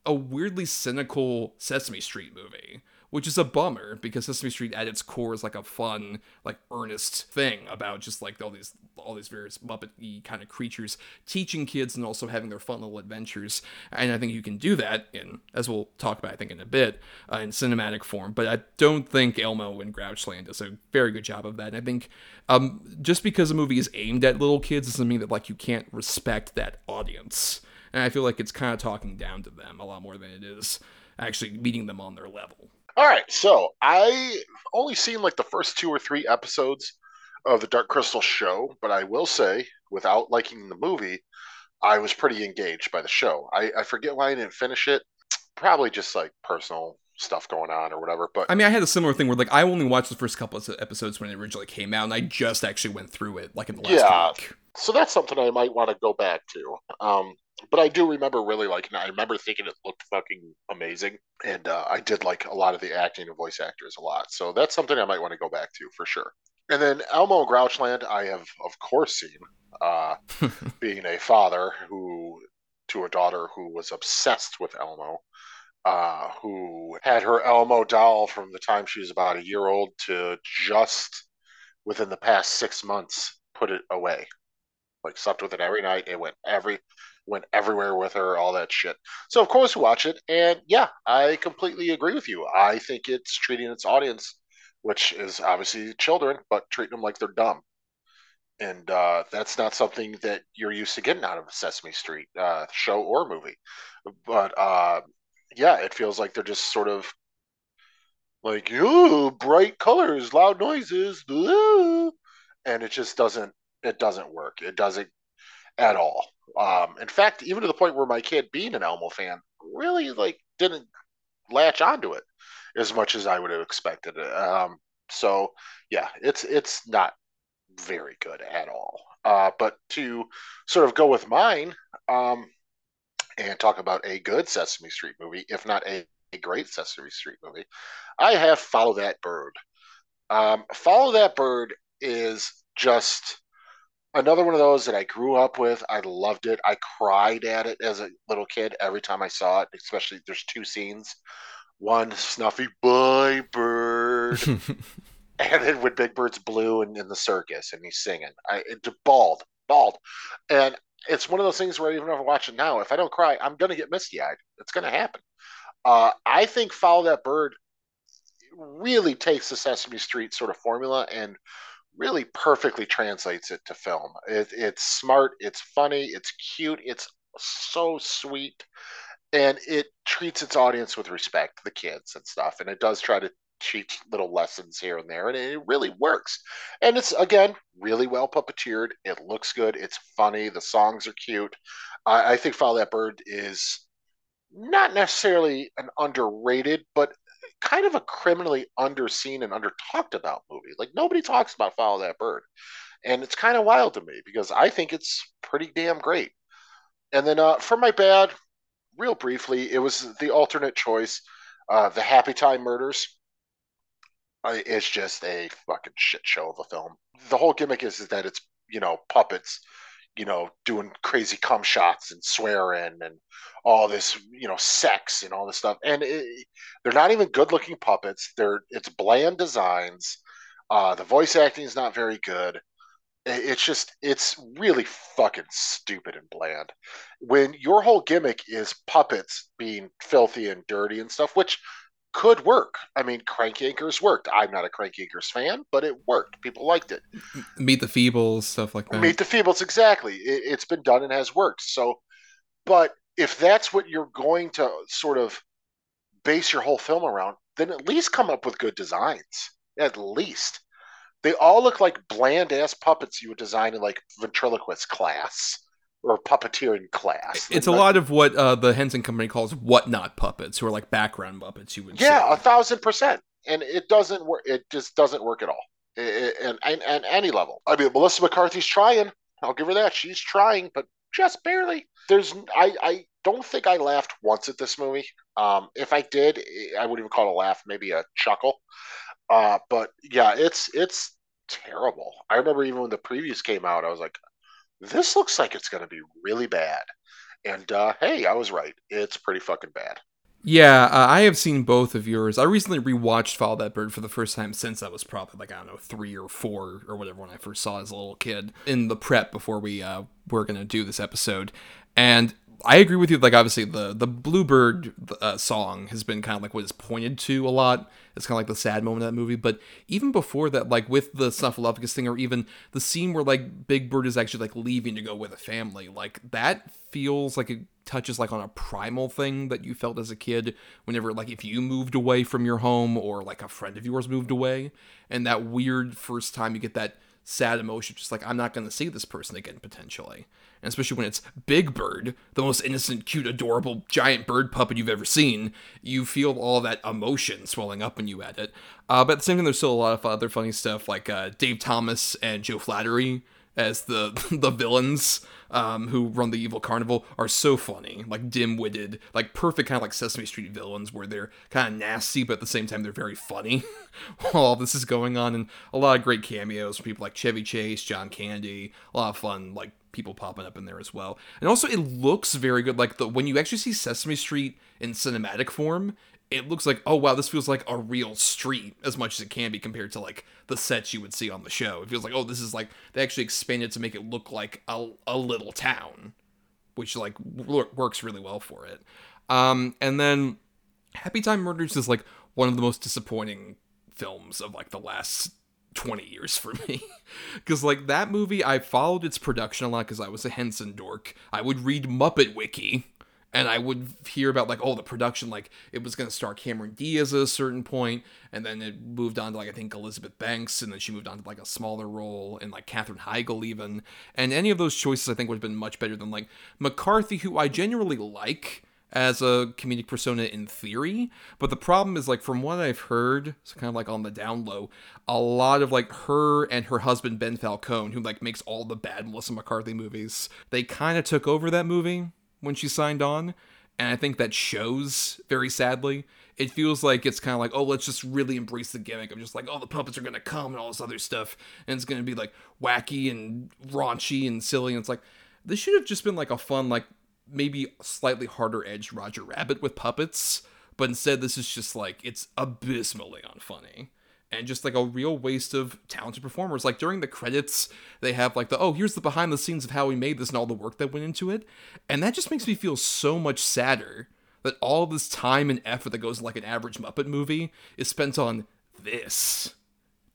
a weirdly cynical Sesame Street movie which is a bummer because Sesame Street at its core is like a fun, like earnest thing about just like all these all these various Muppet kind of creatures teaching kids and also having their fun little adventures. And I think you can do that in, as we'll talk about, I think in a bit, uh, in cinematic form. But I don't think Elmo and Grouchland does a very good job of that. And I think um, just because a movie is aimed at little kids doesn't mean that like you can't respect that audience. And I feel like it's kind of talking down to them a lot more than it is actually meeting them on their level. All right, so I only seen like the first two or three episodes of the Dark Crystal show, but I will say, without liking the movie, I was pretty engaged by the show. I, I forget why I didn't finish it. Probably just like personal stuff going on or whatever. But I mean, I had a similar thing where like I only watched the first couple of episodes when it originally came out, and I just actually went through it like in the last yeah, week. So that's something I might want to go back to. Um, but I do remember really liking it. I remember thinking it looked fucking amazing, and uh, I did like a lot of the acting and voice actors a lot. So that's something I might want to go back to for sure. And then Elmo and Grouchland, I have of course seen, uh, being a father who to a daughter who was obsessed with Elmo, uh, who had her Elmo doll from the time she was about a year old to just within the past six months put it away. Like slept with it every night. It went every went everywhere with her, all that shit. So of course watch it, and yeah, I completely agree with you. I think it's treating its audience, which is obviously children, but treating them like they're dumb. And uh, that's not something that you're used to getting out of Sesame Street uh, show or movie. But uh, yeah, it feels like they're just sort of like, ooh, bright colors, loud noises, and it just doesn't it doesn't work. It doesn't at all. Um, in fact, even to the point where my kid, being an Elmo fan, really like didn't latch onto it as much as I would have expected. Um, so yeah, it's it's not very good at all. Uh, but to sort of go with mine um, and talk about a good Sesame Street movie, if not a, a great Sesame Street movie, I have Follow That Bird. Um, Follow That Bird is just another one of those that I grew up with. I loved it. I cried at it as a little kid every time I saw it. Especially there's two scenes. One snuffy boy bird, and then when Big Bird's blue and in the circus and he's singing. I bald, bald, and it's one of those things where even if I watch it now, if I don't cry, I'm gonna get misty eyed. It's gonna happen. Uh, I think Follow That Bird really takes the Sesame Street sort of formula and really perfectly translates it to film. It, it's smart, it's funny, it's cute, it's so sweet, and it treats its audience with respect, the kids and stuff. And it does try to teach little lessons here and there, and it really works. And it's again really well puppeteered. It looks good. It's funny. The songs are cute. I, I think Follow That Bird is not necessarily an underrated, but kind of a criminally underseen and under talked about movie. Like nobody talks about Follow That Bird. And it's kind of wild to me because I think it's pretty damn great. And then uh, for my bad, real briefly, it was the alternate choice, uh, the Happy Time Murders. It's just a fucking shit show of a film. The whole gimmick is, is that it's you know puppets you know, doing crazy cum shots and swearing and all this, you know, sex and all this stuff. And it, they're not even good looking puppets. They're it's bland designs. Uh, the voice acting is not very good. It's just it's really fucking stupid and bland. When your whole gimmick is puppets being filthy and dirty and stuff, which could work. I mean, Crank Yankers worked. I'm not a Crank Yankers fan, but it worked. People liked it. Meet the Feebles, stuff like that. Meet the Feebles, exactly. It, it's been done and has worked. So, but if that's what you're going to sort of base your whole film around, then at least come up with good designs. At least. They all look like bland ass puppets you would design in like ventriloquist class or puppeteering class. It's like, a lot of what uh, the Henson Company calls whatnot puppets, who are like background puppets. You would yeah, say. a thousand percent, and it doesn't work. It just doesn't work at all, and and any level. I mean, Melissa McCarthy's trying. I'll give her that. She's trying, but just barely. There's I I don't think I laughed once at this movie. Um, if I did, I wouldn't even call it a laugh, maybe a chuckle. Uh, but yeah, it's it's terrible. I remember even when the previews came out, I was like, this looks like it's going to be really bad. And uh, hey, I was right. It's pretty fucking bad. Yeah, uh, I have seen both of yours. I recently rewatched Follow That Bird for the first time since I was probably like I don't know three or four or whatever when I first saw as a little kid in the prep before we uh, were gonna do this episode, and I agree with you. Like obviously the the Bluebird uh, song has been kind of like what is pointed to a lot. It's kind of like the sad moment of that movie. But even before that, like with the Snuffleupagus thing, or even the scene where like Big Bird is actually like leaving to go with a family, like that feels like it touches like on a primal thing that you felt as a kid whenever like if you moved away from your home or like a friend of yours moved away and that weird first time you get that sad emotion just like i'm not going to see this person again potentially. And especially when it's big bird the most innocent cute adorable giant bird puppet you've ever seen you feel all that emotion swelling up when you add it. Uh, but at the same time there's still a lot of other funny stuff like uh, dave thomas and joe flaherty as the the villains um, who run the evil carnival are so funny, like dim-witted, like perfect kind of like Sesame Street villains, where they're kind of nasty, but at the same time they're very funny while all this is going on, and a lot of great cameos from people like Chevy Chase, John Candy, a lot of fun like people popping up in there as well, and also it looks very good. Like the when you actually see Sesame Street in cinematic form, it looks like oh wow this feels like a real street as much as it can be compared to like the sets you would see on the show. It feels like oh this is like they actually expanded to make it look like a, a little town which like works really well for it. Um and then happy time murders is like one of the most disappointing films of like the last 20 years for me. Because like that movie i followed its production a lot because i was a henson dork. I would read muppet wiki and I would hear about like oh the production like it was going to star Cameron Diaz at a certain point and then it moved on to like I think Elizabeth Banks and then she moved on to like a smaller role and like Katherine Heigl even. And any of those choices I think would have been much better than like McCarthy who I genuinely like as a comedic persona in theory but the problem is like from what I've heard so kind of like on the down low a lot of like her and her husband Ben Falcone who like makes all the bad Melissa McCarthy movies they kind of took over that movie when she signed on, and I think that shows very sadly. It feels like it's kind of like, oh, let's just really embrace the gimmick I'm just like, oh, the puppets are gonna come and all this other stuff, and it's gonna be like wacky and raunchy and silly. And it's like, this should have just been like a fun, like maybe slightly harder edged Roger Rabbit with puppets, but instead this is just like it's abysmally unfunny and just like a real waste of talented performers. Like during the credits, they have like the oh, here's the behind the scenes of how we made this and all the work that went into it. And that just makes me feel so much sadder that all this time and effort that goes like an average Muppet movie is spent on this.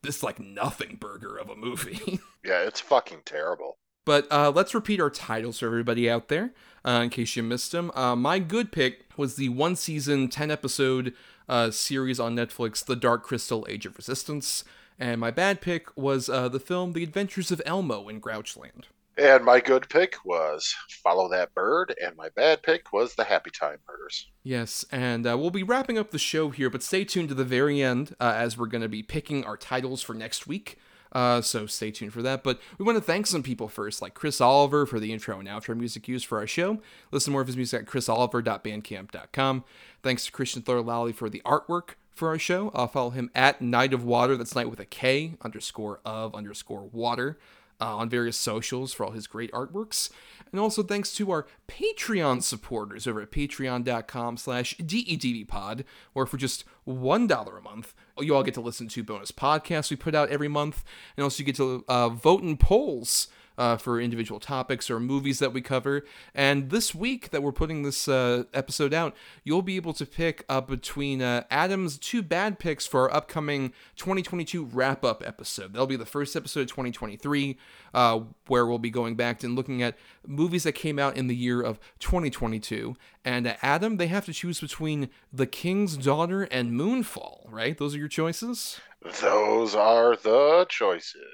This like nothing burger of a movie. yeah, it's fucking terrible. But uh, let's repeat our titles for everybody out there, uh, in case you missed them. Uh, my good pick was the one season, 10 episode uh, series on Netflix, The Dark Crystal Age of Resistance. And my bad pick was uh, the film The Adventures of Elmo in Grouchland. And my good pick was Follow That Bird, and my bad pick was The Happy Time Murders. Yes, and uh, we'll be wrapping up the show here, but stay tuned to the very end uh, as we're going to be picking our titles for next week. Uh, so stay tuned for that. But we want to thank some people first, like Chris Oliver for the intro and outro music used for our show. Listen more of his music at chrisoliver.bandcamp.com. Thanks to Christian Thorlally for the artwork for our show. I'll follow him at Night of Water. That's night with a K underscore of underscore water uh, on various socials for all his great artworks. And also thanks to our Patreon supporters over at patreon.com slash DEDBpod, where for just $1 a month, you all get to listen to bonus podcasts we put out every month, and also you get to uh, vote in polls uh, for individual topics or movies that we cover. And this week that we're putting this uh, episode out, you'll be able to pick up between uh, Adam's two bad picks for our upcoming 2022 wrap up episode. That'll be the first episode of 2023, uh, where we'll be going back and looking at movies that came out in the year of 2022. And uh, Adam, they have to choose between The King's Daughter and Moonfall, right? Those are your choices? Those are the choices.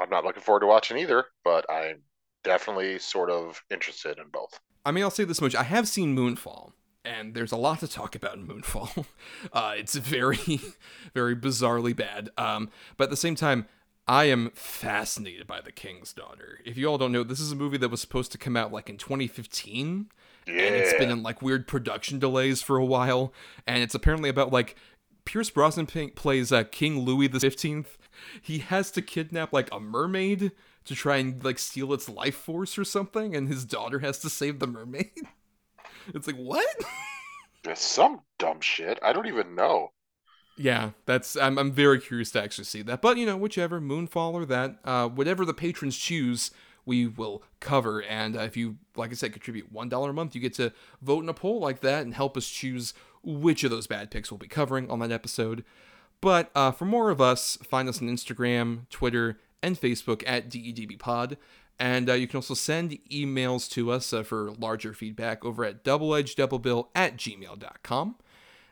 I'm not looking forward to watching either, but I'm definitely sort of interested in both. I mean, I'll say this much: I have seen Moonfall, and there's a lot to talk about in Moonfall. Uh, it's very, very bizarrely bad. Um, but at the same time, I am fascinated by The King's Daughter. If you all don't know, this is a movie that was supposed to come out like in 2015. Yeah. And it's been in like weird production delays for a while. And it's apparently about like Pierce Brosnan plays uh, King Louis the Fifteenth. He has to kidnap like a mermaid to try and like steal its life force or something, and his daughter has to save the mermaid. It's like what? It's some dumb shit. I don't even know. Yeah, that's I'm I'm very curious to actually see that. But you know, whichever Moonfall or that, uh, whatever the patrons choose, we will cover. And uh, if you, like I said, contribute one dollar a month, you get to vote in a poll like that and help us choose which of those bad picks we'll be covering on that episode. But uh, for more of us, find us on Instagram, Twitter, and Facebook at DEDBpod. And uh, you can also send emails to us uh, for larger feedback over at doubleedgeddoublebill at gmail.com.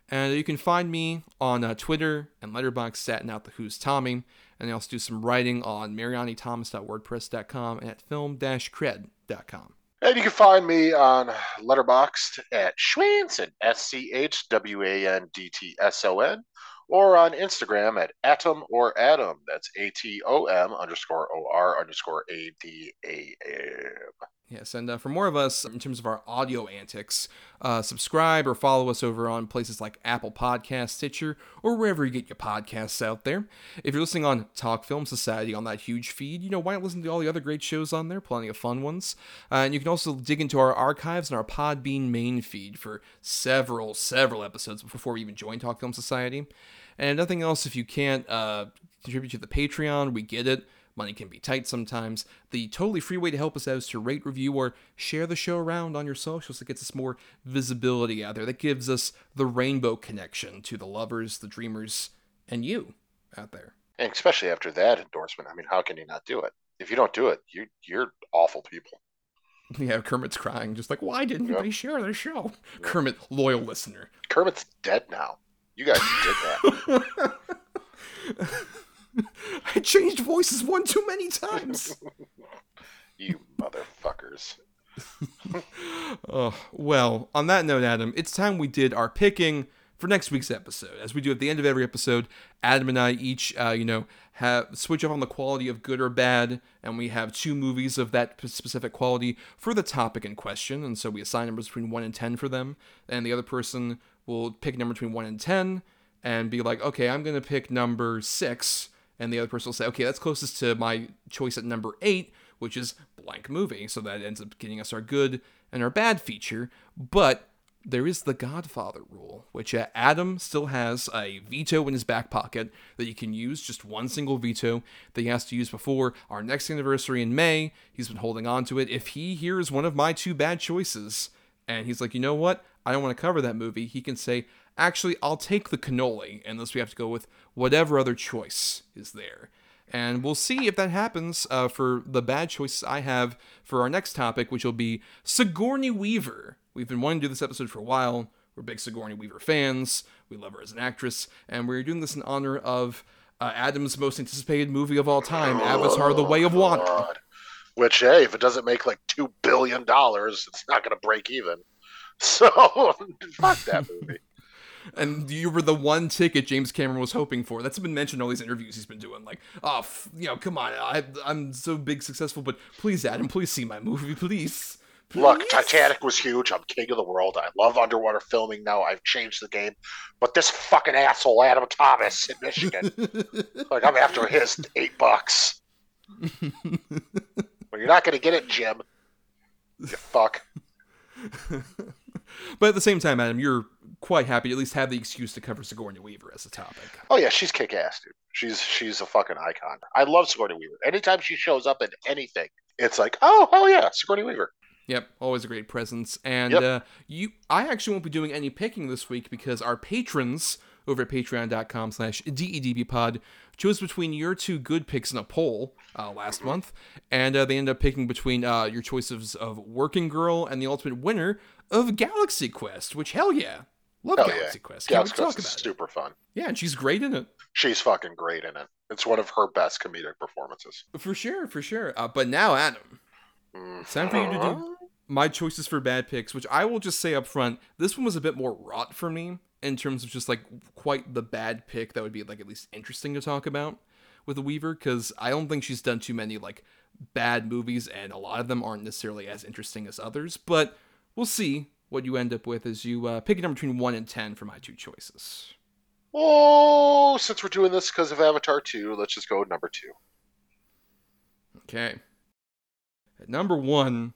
And you can find me on uh, Twitter and Letterboxd at Out the Who's Tommy. And I also do some writing on marianithomas.wordpress.com and at film-cred.com. And you can find me on Letterboxd at Schwandtson, S C H W A N D T S O N, or on Instagram at Atom or Adam. That's A T O M underscore O R underscore A D A M. Yes, and uh, for more of us in terms of our audio antics, uh, subscribe or follow us over on places like Apple Podcasts, Stitcher, or wherever you get your podcasts out there. If you're listening on Talk Film Society on that huge feed, you know, why not listen to all the other great shows on there? Plenty of fun ones. Uh, and you can also dig into our archives and our Podbean main feed for several, several episodes before we even join Talk Film Society. And nothing else, if you can't uh, contribute to the Patreon, we get it. Money can be tight sometimes. The totally free way to help us out is to rate, review, or share the show around on your socials. It gets us more visibility out there. That gives us the rainbow connection to the lovers, the dreamers, and you out there. And especially after that endorsement, I mean, how can you not do it? If you don't do it, you you're awful people. Yeah, Kermit's crying, just like, why didn't yep. they share the show? Yep. Kermit, loyal listener. Kermit's dead now. You guys did that. I changed voices one too many times. you motherfuckers. oh, well, on that note, Adam, it's time we did our picking for next week's episode. As we do at the end of every episode, Adam and I each, uh, you know, have switch up on the quality of good or bad, and we have two movies of that specific quality for the topic in question. And so we assign numbers between one and ten for them, and the other person will pick a number between one and ten, and be like, okay, I'm gonna pick number six and the other person will say, okay, that's closest to my choice at number eight, which is blank movie. So that ends up getting us our good and our bad feature. But there is the Godfather rule, which uh, Adam still has a veto in his back pocket that he can use, just one single veto that he has to use before our next anniversary in May. He's been holding on to it. If he hears one of my two bad choices and he's like, you know what? I don't want to cover that movie, he can say, actually, I'll take the cannoli, unless we have to go with whatever other choice is there. And we'll see if that happens uh, for the bad choices I have for our next topic, which will be Sigourney Weaver. We've been wanting to do this episode for a while. We're big Sigourney Weaver fans. We love her as an actress. And we're doing this in honor of uh, Adam's most anticipated movie of all time, Avatar The Way of Water. God. Which, hey, if it doesn't make like $2 billion, it's not going to break even. So, fuck that movie and you were the one ticket James Cameron was hoping for. That's been mentioned in all these interviews he's been doing. Like, oh, f- you know, come on, I, I'm so big successful, but please, Adam, please see my movie, please. Please. Look, Titanic was huge. I'm king of the world. I love underwater filming now. I've changed the game. But this fucking asshole, Adam Thomas in Michigan, like I'm after his eight bucks. well, you're not going to get it, Jim. You fuck. but at the same time, Adam, you're quite happy to at least have the excuse to cover Sigourney Weaver as a topic. Oh yeah, she's kick ass, dude. She's she's a fucking icon. I love Sigourney Weaver. Anytime she shows up in anything, it's like, oh, oh yeah, Sigourney Weaver. Yep, always a great presence. And yep. uh, you, I actually won't be doing any picking this week because our patrons over at patreon.com slash dedbpod chose between your two good picks in a poll uh, last month, and uh, they ended up picking between uh, your choices of Working Girl and the ultimate winner of Galaxy Quest, which, hell yeah, Love Hell Galaxy yeah. Quest. Galaxy Quest is super it. fun. Yeah, and she's great in it. She's fucking great in it. It's one of her best comedic performances. For sure, for sure. Uh, but now, Adam, mm-hmm. it's time for you to do my choices for bad picks, which I will just say up front, this one was a bit more rot for me in terms of just like quite the bad pick that would be like at least interesting to talk about with the Weaver, because I don't think she's done too many like bad movies, and a lot of them aren't necessarily as interesting as others. But we'll see what you end up with is you uh, pick a number between 1 and 10 for my two choices. Oh, since we're doing this because of Avatar 2, let's just go with number 2. Okay. At number 1,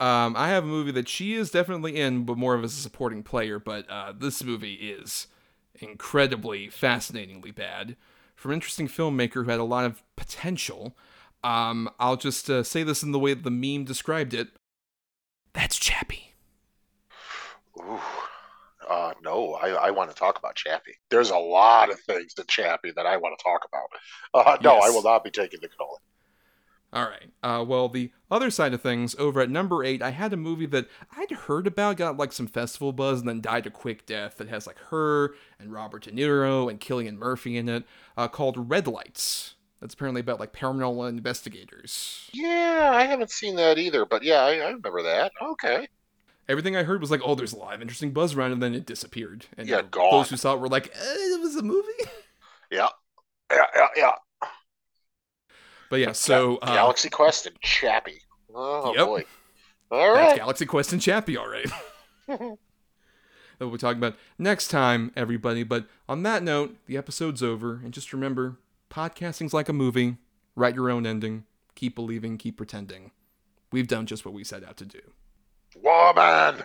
Um, I have a movie that she is definitely in, but more of as a supporting player. But uh, this movie is incredibly, fascinatingly bad. From an interesting filmmaker who had a lot of potential. Um, I'll just uh, say this in the way that the meme described it. That's Chappie. Ooh. Uh, no, I, I want to talk about Chappie. There's a lot of things to Chappie that I want to talk about. Uh, no, I will not be taking the call. All right. Uh, well, the other side of things, over at number eight, I had a movie that I'd heard about, got like some festival buzz, and then died a quick death. That has like her and Robert De Niro and Cillian Murphy in it, uh, called Red Lights. That's apparently about like paranormal investigators. Yeah, I haven't seen that either, but yeah, I, I remember that. Okay. Everything I heard was like, oh, there's a lot of interesting buzz around, and then it disappeared. And Yeah, gone. those who saw it were like, eh, it was a movie. Yeah. Yeah, yeah, yeah. But yeah, so uh, Galaxy Quest and Chappie. Oh Yep. boy. All That's right. Galaxy Quest and Chappie, all right. that we're talking about next time, everybody. But on that note, the episode's over. And just remember podcasting's like a movie. Write your own ending. Keep believing, keep pretending. We've done just what we set out to do. Woman.